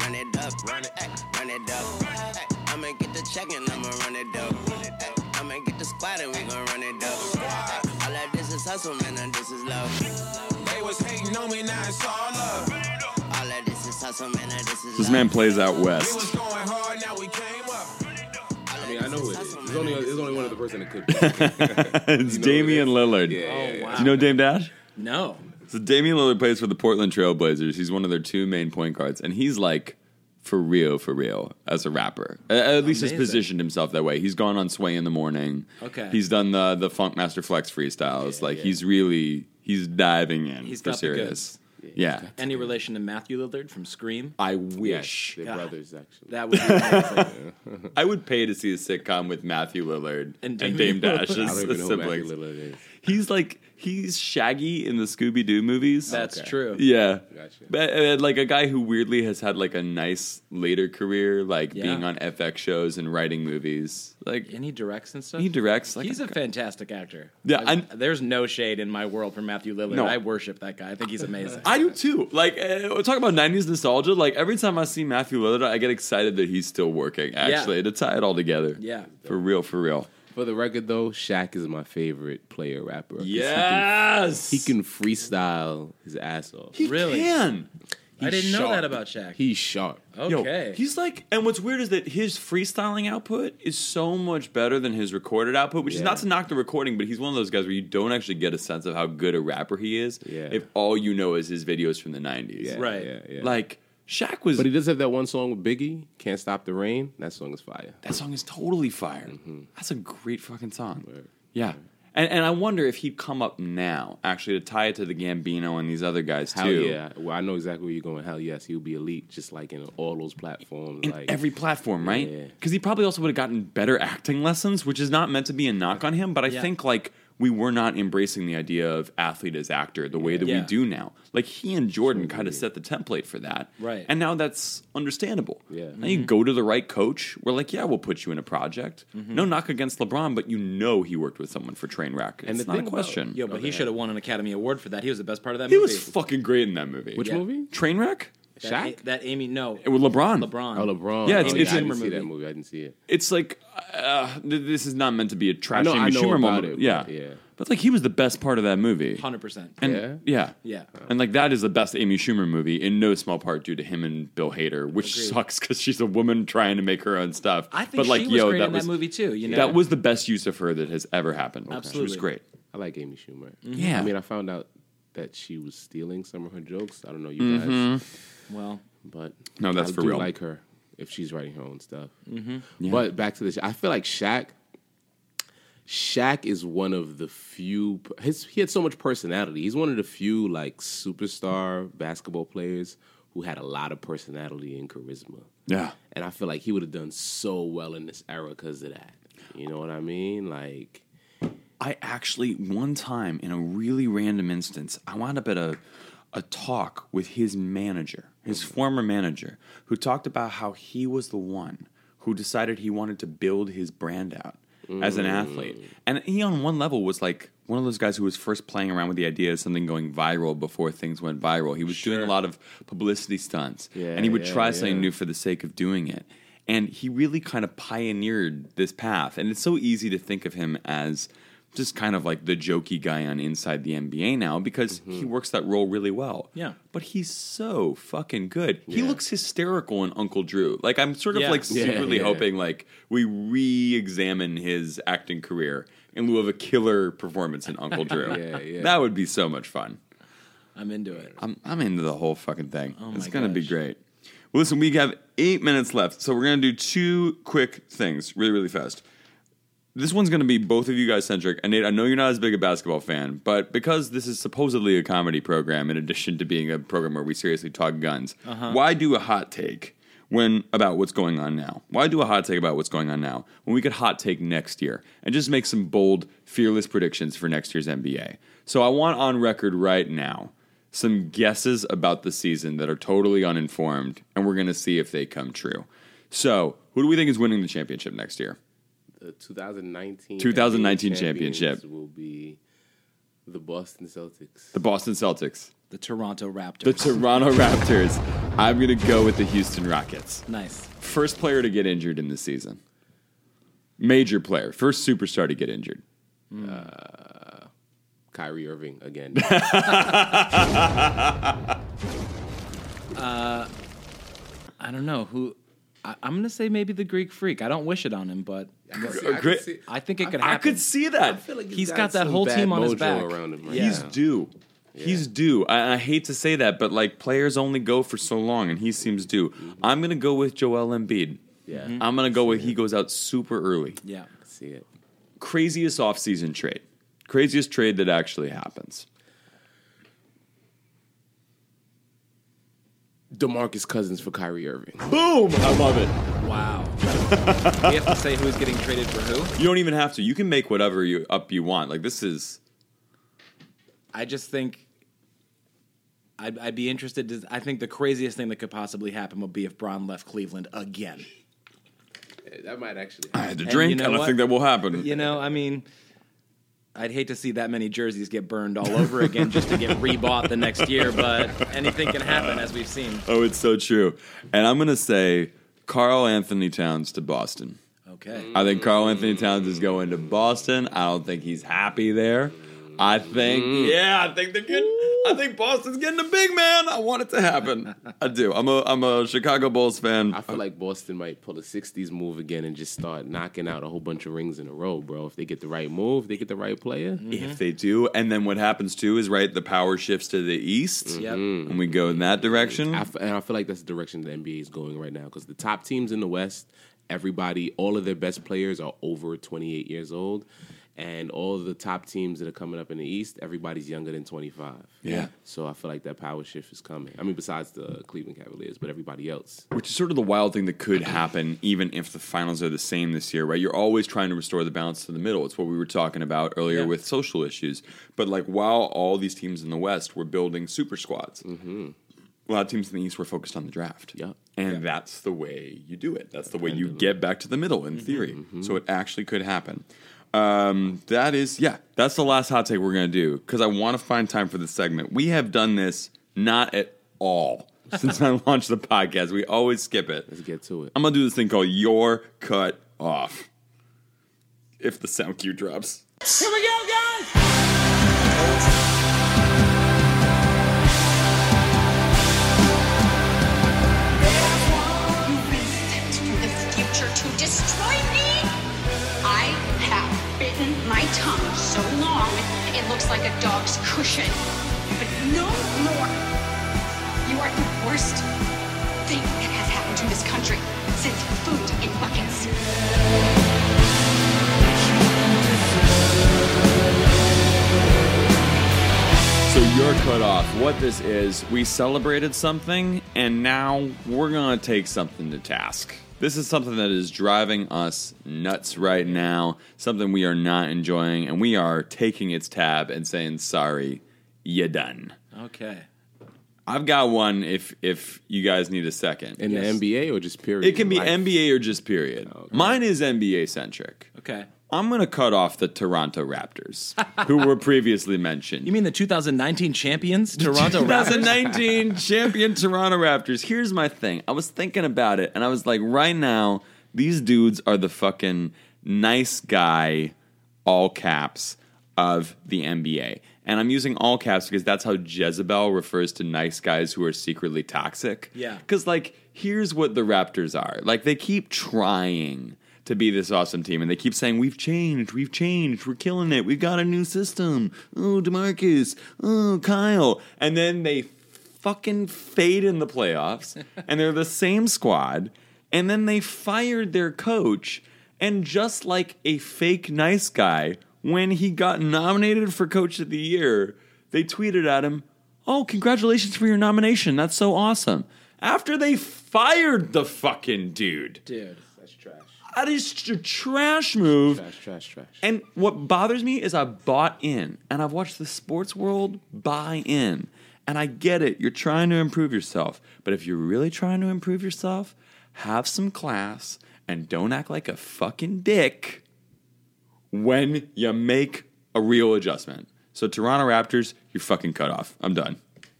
Run it up, run it, run it up. I'ma get the check and I'ma run it up. I'ma get the squad and we gon' run it up. All of this is hustle, man, and this is love. They was hating on me, now it's all love. All of this is hustle, man, and this is This man plays out We was west. Know who it is. Only, there's only one other person that could be. it's You know who it Damian? Lillard. Yeah, yeah, Oh, wow. Do you know Dame Dash? No. So Damian Lillard plays for the Portland Trailblazers. He's one of their two main point guards, and he's like for real, for real as a rapper. A- At least he's positioned himself that way. He's gone on Sway in the morning. Okay. He's done the the Funkmaster Flex freestyles. like yeah. he's really he's diving in He's for got the serious. Yeah. Any relation to Matthew Lillard from Scream? I Yes, wish they're God. brothers, actually. That would be amazing. I would pay to see a sitcom with Matthew Lillard and, And Dame Damian Dash as I don't the even know who Matthew siblings. He's like he's Shaggy in the Scooby Doo movies. That's Okay. true. Yeah. Gotcha. But, uh, like a guy who weirdly has had like a nice later career, like Yeah. being on FX shows and writing movies. Like And he directs and stuff. he directs. Like He's a fantastic actor. Yeah, I- I'm- there's no shade in my world for Matthew Lillard. No. I worship that guy. I think he's amazing. I do too. Like uh, talk about '90s nostalgia. Like every time I see Matthew Lillard, I get excited that he's still working. Actually, to tie it all together. Yeah. for real, for real. For the record, though, Shaq is my favorite player rapper. 'cause he can- Yes, He can, freestyle his ass off. He Really? can. I He's didn't know sharp. that about Shaq. He's sharp. Yo, okay. he's like, and what's weird is that his freestyling output is so much better than his recorded output, which is Yeah. not to knock the recording, but he's one of those guys where you don't actually get a sense of how good a rapper he is Yeah. if all you know is his videos from the 90s. Yeah, Right. Yeah, yeah. Like, Shaq was, but he does have that one song with Biggie, "Can't Stop the Reign." That song is fire. that song is totally fire. Mm-hmm. That's a great fucking song. Yeah. And, and I wonder if he'd come up now, actually, to tie it to the Gambino and these other guys, Hell too. yeah! Well, I know exactly where you're going. Hell yes, he'll be elite, just like in all those platforms. in like every platform, right? Yeah. Because he probably also would have gotten better acting lessons, which is not meant to be a knock on him, but I Yeah. think like we were not embracing the idea of athlete as actor the way that Yeah. we do now. Like he and Jordan kind of set the template for that, Right. And now that's understandable. Yeah. Now you go to the right coach. We're like, yeah, we'll put you in a project. Mm-hmm. No knock against LeBron, but you know he worked with someone for Trainwreck. It's And the not a thing about- question. Yo, but he should have won an Academy Award for that. He was the best part of that he movie. He was fucking great in that movie. which Yeah. movie? Trainwreck? That, Shaq? A- that Amy no With LeBron. LeBron. Oh, LeBron. Yeah, Oh, it's- it's I in didn't see movie. that movie. I didn't see it. it's like uh, this is not meant to be a trash know- Amy I know Schumer about moment. it, but yeah, yeah. But like he was the best part of that movie. Hundred percent. And Yeah? yeah, Yeah. and like that is the best Amy Schumer movie in no small part due to him and Bill Hader, which Agreed. sucks because she's a woman trying to make her own stuff. I think but like she was yo, great that in was that movie too. You know, that was the best use of her that has ever happened. She was great. I like Amy Schumer. Yeah. I mean, I found out that she was stealing some of her jokes. I don't know you guys, well. but No, that's I for do real. like her if she's writing her own stuff. Mm-hmm. Yeah. But back to this, I feel like Shaq. Shaq is one of the few. His he had so much personality. He's one of the few like superstar basketball players who had a lot of personality and charisma. Yeah. And I feel like he would have done so well in this era because of that. You know what I mean? Like, I actually one time in a really random instance, I wound up at a a talk with his manager, his former manager, who talked about how he was the one who decided he wanted to build his brand out as an athlete. Mm. And he on one level was like one of those guys who was first playing around with the idea of something going viral before things went viral. He was doing a lot of publicity stunts. Yeah, and he would yeah, try something new for the sake of doing it. And he really kind of pioneered this path. And it's so easy to think of him as just kind of like the jokey guy on Inside the NBA now because he mm-hmm. works that role really well. Yeah. But he's so fucking good. He looks hysterical in Uncle Drew. Like I'm sort of Yeah. like secretly yeah. hoping like we re-examine his acting career in lieu of a killer performance in Uncle Drew. Yeah, yeah. That would be so much fun. I'm into it. I'm I'm into the whole fucking thing. Oh it's gonna be great. Well, listen, we have eight minutes left, so we're gonna do two quick things, really, really fast. This one's gonna be both of you guys centric. And Nate, I know you're not as big a basketball fan, but because this is supposedly a comedy program, in addition to being a program where we seriously talk guns, Uh-huh. why do a hot take when about what's going on now? Why do a hot take about what's going on now when we could hot take next year and just make some bold, fearless predictions for next year's NBA? So I want on record right now some guesses about the season that are totally uninformed, and we're going to see if they come true. So, who do we think is winning the championship next year? The 2019 2019 NBA championship. will be the Boston Celtics. The Boston Celtics. The Toronto Raptors. The Toronto Raptors. I'm going to go with the Houston Rockets. nice. First player to get injured in the season. Major player. First superstar to get injured. Kyrie Irving again. Uh, I don't know who. I, I'm gonna say maybe the Greek Freak. I don't wish it on him, but Great. I think it could happen. I could see that. He's got that whole team on his back. around him. Right Yeah. He's due. He's due. I, I hate to say that, but like players only go for so long, and he seems due. Mm-hmm. I'm gonna go with Joel Embiid. Yeah. Mm-hmm. I'm gonna go with he goes out super early. Yeah. See it. Craziest offseason trade. Craziest trade that actually happens. Demarcus Cousins for Kyrie Irving. Boom! I love it. Wow. we have to say who's getting traded for who. You don't even have to. You can make whatever you up you want. Like this is I just think I'd, I'd be interested. To, I think the craziest thing that could possibly happen would be if Bron left Cleveland again. Eh, that might actually. I had to And drink. you know I don't think that will happen. You know, I mean, I'd hate to see that many jerseys get burned all over again just to get rebought the next year, but anything can happen, as we've seen. Oh, it's so true. And I'm gonna say Karl-Anthony Towns to Boston. Okay. I think Karl-Anthony Towns is going to Boston. I don't think he's happy there. I think, mm. yeah, I think they're getting. I think Boston's getting a big man. I want it to happen. I do. I'm a I'm a Chicago Bulls fan. I feel like Boston might pull a '60s move again and just start knocking out a whole bunch of rings in a row, bro. If they get the right move, they get the right player. if they do, and then what happens too is right, the power shifts to the east, mm-hmm. Yep. Mm-hmm. and we go in that direction. I f- and I feel like that's the direction the NBA is going right now because the top teams in the West, everybody, all of their best players are over 28 years old, and all the top teams that are coming up in the East, everybody's younger than 25. Yeah. So I feel like that power shift is coming. I mean, besides the Cleveland Cavaliers, but everybody else. Which is sort of the wild thing that could happen, even if the finals are the same this year, right? You're always trying to restore the balance to the middle. It's what we were talking about earlier Yeah. with social issues. But like, while all these teams in the West were building super squads, mm-hmm. a lot of teams in the East were focused on the draft. Yeah. And that's the way you do it. That's the way you get back to the middle in mm-hmm. theory. So mm-hmm. it actually could happen. Um, that is, yeah, that's the last hot take we're going to do because I want to find time for this segment. We have done this not at all since I launched the podcast. We always skip it. Let's get to it. I'm gonna do this thing called Your Cut Off. If the sound cue drops. Here we go, guys! You sent to the future to destroy me? My tongue so long it looks like a dog's cushion. But no more. You are the worst thing that has happened to this country since food in buckets. So you're cut off. What this is, we celebrated something, and now we're gonna take something to task. This is something that is driving us nuts right now, something we are not enjoying, and we are taking its tab and saying, sorry, you done. Okay. I've got one if if you guys need a second. In Yes. the NBA or just period? it can be Life? NBA or just period. Mine is NBA centric. Okay. I'm going to cut off the Toronto Raptors, who were previously mentioned. You mean the 2019 champions, Toronto Raptors? 2019 champion Toronto Raptors. Here's my thing. I was thinking about it, and I was like, right now, these dudes are the fucking nice guy, all caps of the NBA. And I'm using all caps because that's how Jezebel refers to nice guys who are secretly toxic. Yeah. Because, like, here's what the Raptors are. Like, they keep trying to be this awesome team, and they keep saying, We've changed, we've changed, we're killing it, we've got a new system. Oh, Demarcus, oh, Kyle. And then they fucking fade in the playoffs, and they're the same squad, and then they fired their coach, and just like a fake nice guy, when he got nominated for Coach of the Year, they tweeted at him, Oh, congratulations for your nomination. That's so awesome. After they fired the fucking dude. Dude. That's trash. A trash move. Trash, trash, trash. And what bothers me is I bought in and I've watched the sports world buy in. And I get it. You're trying to improve yourself. But if you're really trying to improve yourself, have some class and don't act like a fucking dick when you make a real adjustment. So, Toronto Raptors, you're fucking cut off. I'm done.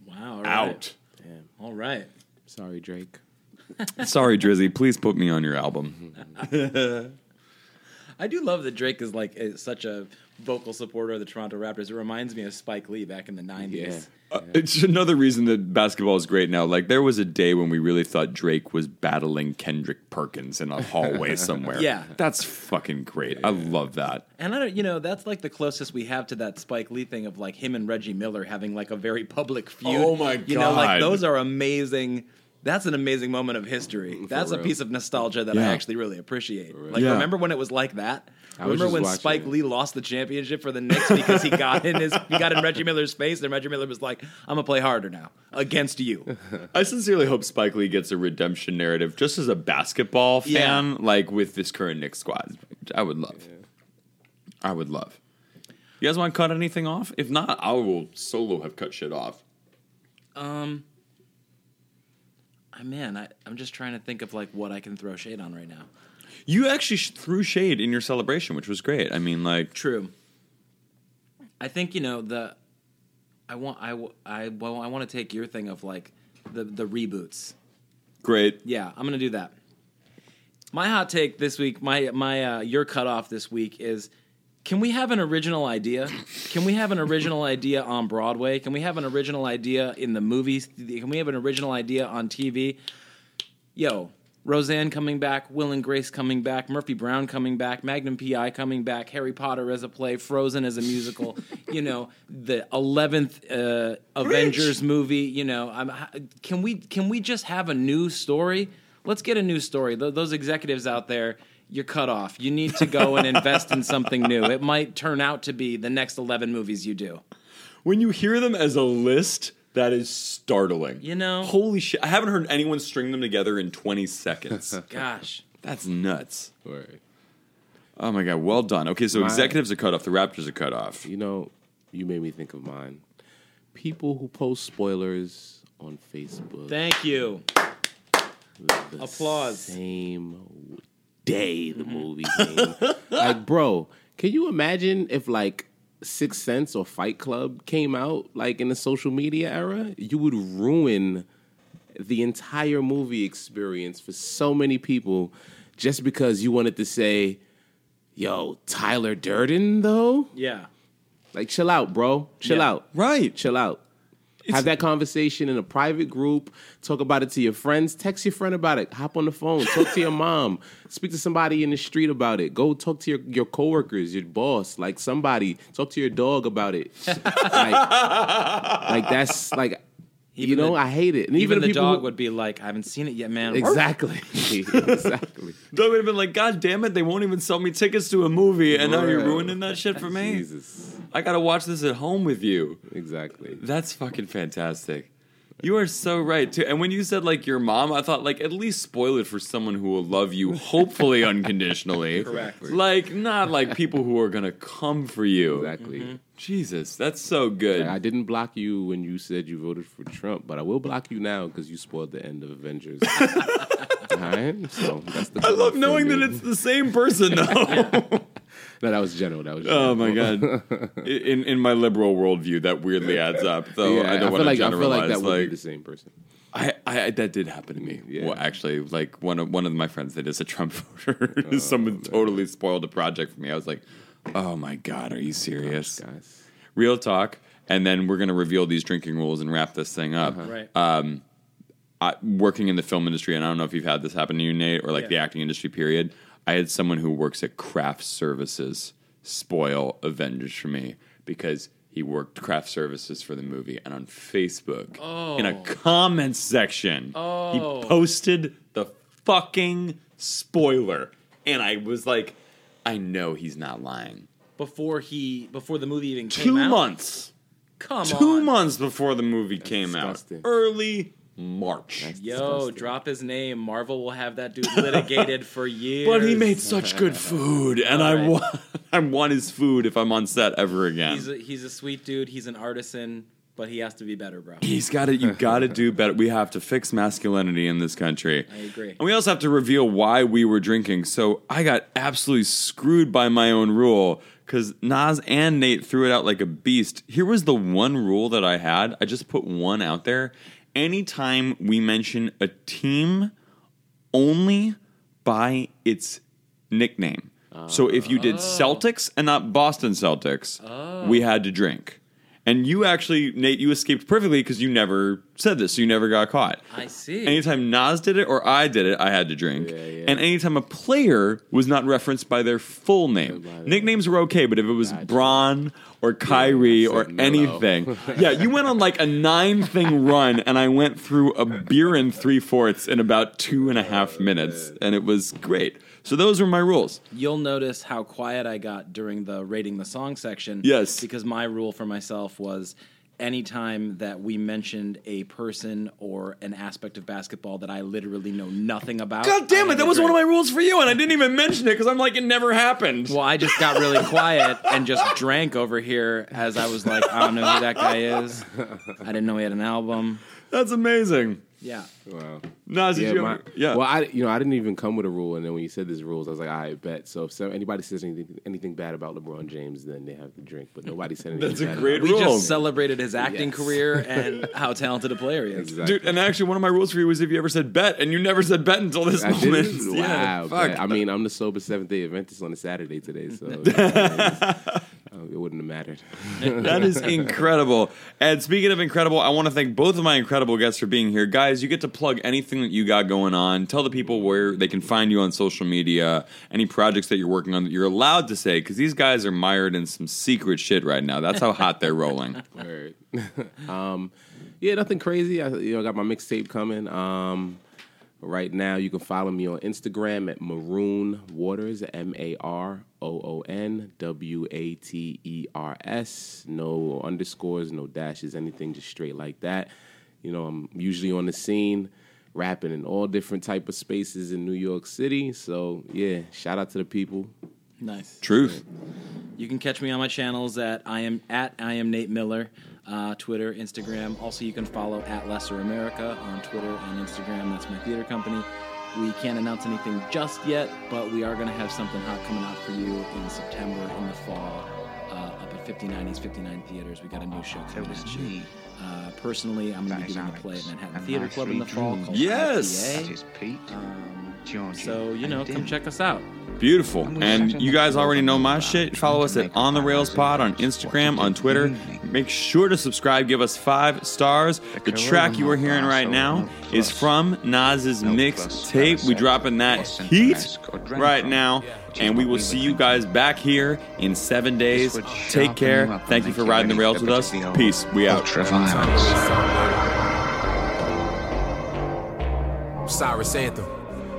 Wow. Right. Out. All right. Sorry, Drake. Sorry, Drizzy. Please put me on your album. I do love that Drake is like is such a vocal supporter of the Toronto Raptors. It reminds me of Spike Lee back in the nineties. Uh, it's another reason that basketball is great now. Like there was a day when we really thought Drake was battling Kendrick Perkins in a hallway somewhere. Yeah. that's fucking great. I love that. And I don't, you know, that's like the closest we have to that Spike Lee thing of like him and Reggie Miller having like a very public feud. Oh my god! You know, like those are amazing. That's an amazing moment of history. That's a piece of nostalgia that I actually really appreciate. Like, Yeah. remember when it was like that? I Remember when watching Spike it. Lee lost the championship for the Knicks because he got in his he got in Reggie Miller's face, and Reggie Miller was like, "I'm gonna play harder now against you." I sincerely hope Spike Lee gets a redemption narrative just as a basketball fan, Yeah. like with this current Knicks squad. I would love. I would love. You guys want to cut anything off? If not, I will solo have cut shit off. Um, I man, I, I'm just trying to think of like what I can throw shade on right now. You actually sh- threw shade in your celebration, which was great. I mean, like, True. I think you know the. I want I I well I want to take your thing of like the the reboots. great. Yeah, I'm gonna do that. My hot take this week, my my uh, your cutoff this week is. Can we have an original idea? Can we have an original idea on Broadway? Can we have an original idea in the movies? Can we have an original idea on TV? Yo, Roseanne coming back, Will and Grace coming back, Murphy Brown coming back, Magnum PI coming back, Harry Potter as a play, Frozen as a musical, you know, the 11th uh, Avengers movie, you know, I'm, can we can we just have a new story? Let's get a new story. Th- those executives out there, you're cut off. You need to go and invest in something new. It might turn out to be the next 11 movies you do. When you hear them as a list, that is startling. You know? Holy shit. I haven't heard anyone string them together in 20 seconds. Gosh. That's nuts. Word. Oh my god, well done. Okay, so My- executives are cut off, the Raptors are cut off. You know, you made me think of mine. People who post spoilers on Facebook. Thank you. the Applause. Same day the mm-hmm. movie came. like, bro, can you imagine if like Sixth Sense or Fight Club came out like in the social media era? You would ruin the entire movie experience for so many people just because you wanted to say, "Yo, Tyler Durden though." Yeah. Like, chill out, bro. Chill Yeah. out. Right. Chill out. Have that conversation in a private group. Talk about it to your friends. Text your friend about it. Hop on the phone. Talk to your mom. Speak to somebody in the street about it. Go talk to your, your coworkers, your boss, like somebody. Talk to your dog about it. like, like that's like, you know, the- I hate it. And Even, even, the dog who- would be like, I haven't seen it yet, man. exactly, exactly. Doug would have been like, God damn it, they won't even sell me tickets to a movie, and now you're ruining that shit for me. Jesus, I gotta watch this at home with you. exactly. That's fucking fantastic. You are so right too. And when you said like your mom, I thought like at least spoil it for someone who will love you, hopefully unconditionally. Correct. Like not like people who are gonna come for you. Exactly. Mm-hmm. Jesus, that's so good. Like, I didn't block you when you said you voted for Trump, but I will block you now because you spoiled the end of Avengers. All right, so that's the. I love knowing me. that it's the same person though. No, that was general. That was. oh my god. In in my liberal worldview, that weirdly adds up. Though yeah, I don't feel want to like I generalize. feel like that would like, be the same person. I, I that did happen to me. Yeah. Well, actually, like one of one of my friends that is a Trump voter, oh, someone totally spoiled a project for me. I was like, "Oh my god, are you serious?" Guys, Real talk. And then we're gonna reveal these drinking rules and wrap this thing up. Uh-huh. Right. Um, I, working in the film industry, and I don't know if you've had this happen to you, Nate, or like Yeah. the acting industry. Period. I had someone who works at craft services spoil Avengers for me because he worked craft services for the movie, and on Facebook, in a oh. comment section, he oh. posted the fucking spoiler, and I was like, I know he's not lying. before he before the movie even came Two out. months, Come two on. months before the movie came disgusting. out, early March. Yo, disgusting. drop his name. Marvel will have that dude litigated for years. But he made such good food, and I Alright. want I want his food if I'm on set ever again. He's a, he's a sweet dude. He's an artisan, but he has to be better, bro. He's got to. You got to do better. We have to fix masculinity in this country. I agree. And we also have to reveal why we were drinking. So I got absolutely screwed by my own rule because Nas and Nate threw it out like a beast. Here was the one rule that I had. I just put one out there. Anytime we mention a team only by its nickname. so if you did ah. Celtics and not Boston Celtics, we had to drink. And you actually, Nate, you escaped perfectly because you never said this, so you never got caught. I see. Anytime Nas did it or I did it, I had to drink. And anytime a player was not referenced by their full name, nicknames were okay, but if it was Bron or Kyrie or anything, yeah, you went on like a nine thing run, and I went through a beer and three fourths in about two and a half minutes, and it was great. So those were my rules. You'll notice how quiet I got during the rating the song section. Yes. Because my rule for myself was anytime that we mentioned a person or an aspect of basketball that I literally know nothing about. God damn it, that was one of my rules for you, and I didn't even mention it because I'm like, it never happened. Well, I just got really quiet and just drank over here as I was like, I don't know who that guy is. I didn't know he had an album. That's amazing. Yeah. Wow. Nas, did yeah, you my- yeah. Well, I you know I didn't even come with a rule, and then when you said these rules, I was like, I bet. So if so, anybody says anything anything bad about LeBron James, then they have to drink. But nobody said anything. That's a great about We just celebrated his acting Yes. career and how talented a player he is. Exactly. Dude, and actually, one of my rules for you was if you ever said bet, and you never said bet until this I moment. didn't? Yeah, Wow. fuck. I mean, I'm the sober Seventh Day Adventist on a Saturday today, so it wouldn't have mattered. that is incredible. And speaking of incredible, I want to thank both of my incredible guests for being here. Guys, you get to plug anything that you got going on. Tell the people where they can find you on social media, any projects that you're working on that you're allowed to say, because these guys are mired in some secret shit right now. That's how hot they're rolling. Um, yeah, nothing crazy. I you know got my mixtape coming. Um, right now, you can follow me on Instagram at Maroon Waters, M A R O O N W A T E R S. No underscores, no dashes, anything, just straight like that. You know, I'm usually on the scene, rapping in all different type of spaces in New York City. So yeah, shout out to the people. Nice. Truth. You can catch me on my channels at I am at I am Nate Miller, uh, Twitter, Instagram. Also, you can follow at Lesser America on Twitter and Instagram. That's my theater company. We can't announce anything just yet, but we are going to have something hot coming out for you in September in the fall. Uh, up at 59 East 59 Theaters, we got a new show coming at you. Uh, personally, I'm going to be doing a play at Manhattan Theater Club in the fall called Yes. IPA. Um, so you know, come check us out. Beautiful. And you guys already know my shit. Follow us at On the Rails Pod on Instagram, on Twitter. Make sure to subscribe. Give us five stars. The track you are hearing right now is from Nas's mixtape. We dropping that heat right now. And we will see you guys back here in seven days. Take care. Thank you for riding the rails with us. Peace. We out. Cyrus Anthem.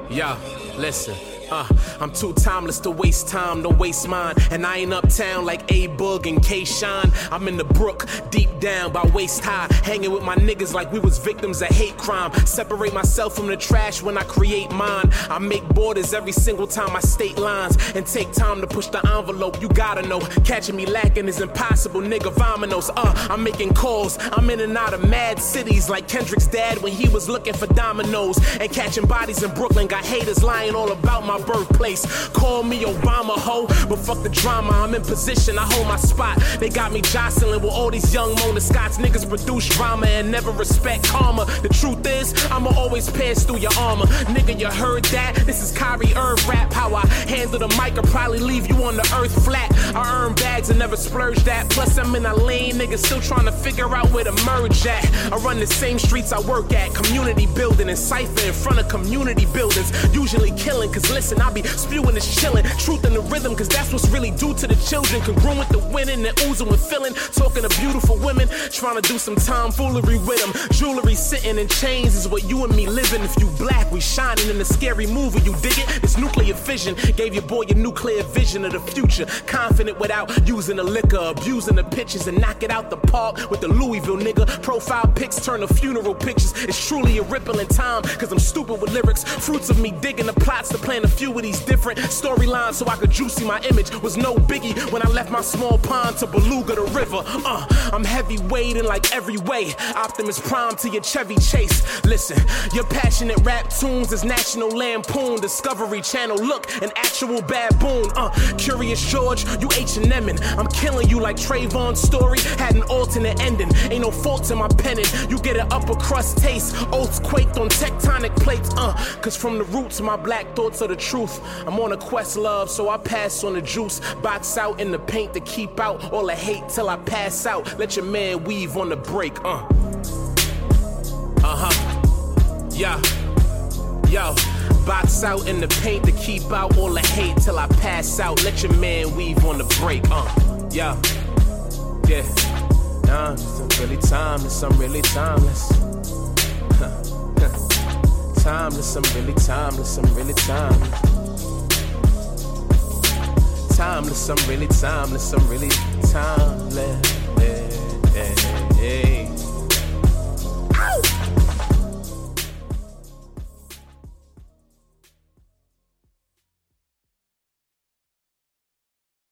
Yo, listen. Uh, I'm too timeless to waste time, to waste mine. And I ain't uptown like A Bug and K Shine. I'm in the brook, deep down by waist high. Hanging with my niggas like we was victims of hate crime. Separate myself from the trash when I create mine. I make borders every single time I state lines. And take time to push the envelope, you gotta know. Catching me lacking is impossible, nigga. Vominos. Uh, I'm making calls. I'm in and out of mad cities like Kendrick's dad when he was looking for dominoes. And catching bodies in Brooklyn. Got haters lying all about my birthplace. Call me Obama, ho. But fuck the drama, I'm in position, I hold my spot. They got me jostling with all these young Mona Scots. Niggas produce drama and never respect karma. The truth is, I'ma always pass through your armor. Nigga, you heard that? This is Kyrie Irv rap. How I handle the mic I'll probably leave you on the earth flat. I earn bags and never splurge that. Plus, I'm in a lane, niggas still trying to figure out where to merge at. I run the same streets I work at. Community building and cipher in front of community buildings. Usually killing, cause listen, I be spewing this chillin'. Truth in the rhythm, cause that's what's really due to the children. Congruent with the winning and oozing with feeling. Talking to beautiful women, trying to do some tomfoolery with them. Jewelry sitting in chains is what you and me living. If you black, we shining in a scary movie. You dig it? This nuclear fission gave your boy a nuclear vision of the future. Confident without using the liquor, abusing the pictures and knock it out the park with the Louisville nigga. Profile pics turn to funeral pictures. It's truly a ripple in time, cause I'm stupid with lyrics. Fruits of me digging the plots to plan the few of these different storylines so I could juicy my image. Was no biggie when I left my small pond to Beluga the river. Uh, I'm heavyweight in like every way. Optimus Prime to your Chevy Chase. Listen, your passionate rap tunes is National Lampoon, Discovery Channel. Look, an actual baboon. Uh, Curious George, you H&M'ing. I'm killing you like Trayvon's story had an alternate ending. Ain't no fault in my penning. You get an upper crust taste. Oats quaked on tectonic plates. Uh, cause from the roots, my black thoughts are the truth. I'm on a quest, love, so I pass on the juice. Box out in the paint to keep out all the hate till I pass out. Let your man weave on the break. Uh. Uh huh. Yeah. Yo, box out in the paint to keep out all the hate till I pass out. Let your man weave on the break. Uh, yo, yeah. Nah, really timeless. I'm really timeless timeless, I'm really timeless, I'm really timeless. Timeless, I'm really timeless, I'm really timeless. Hey, hey, hey.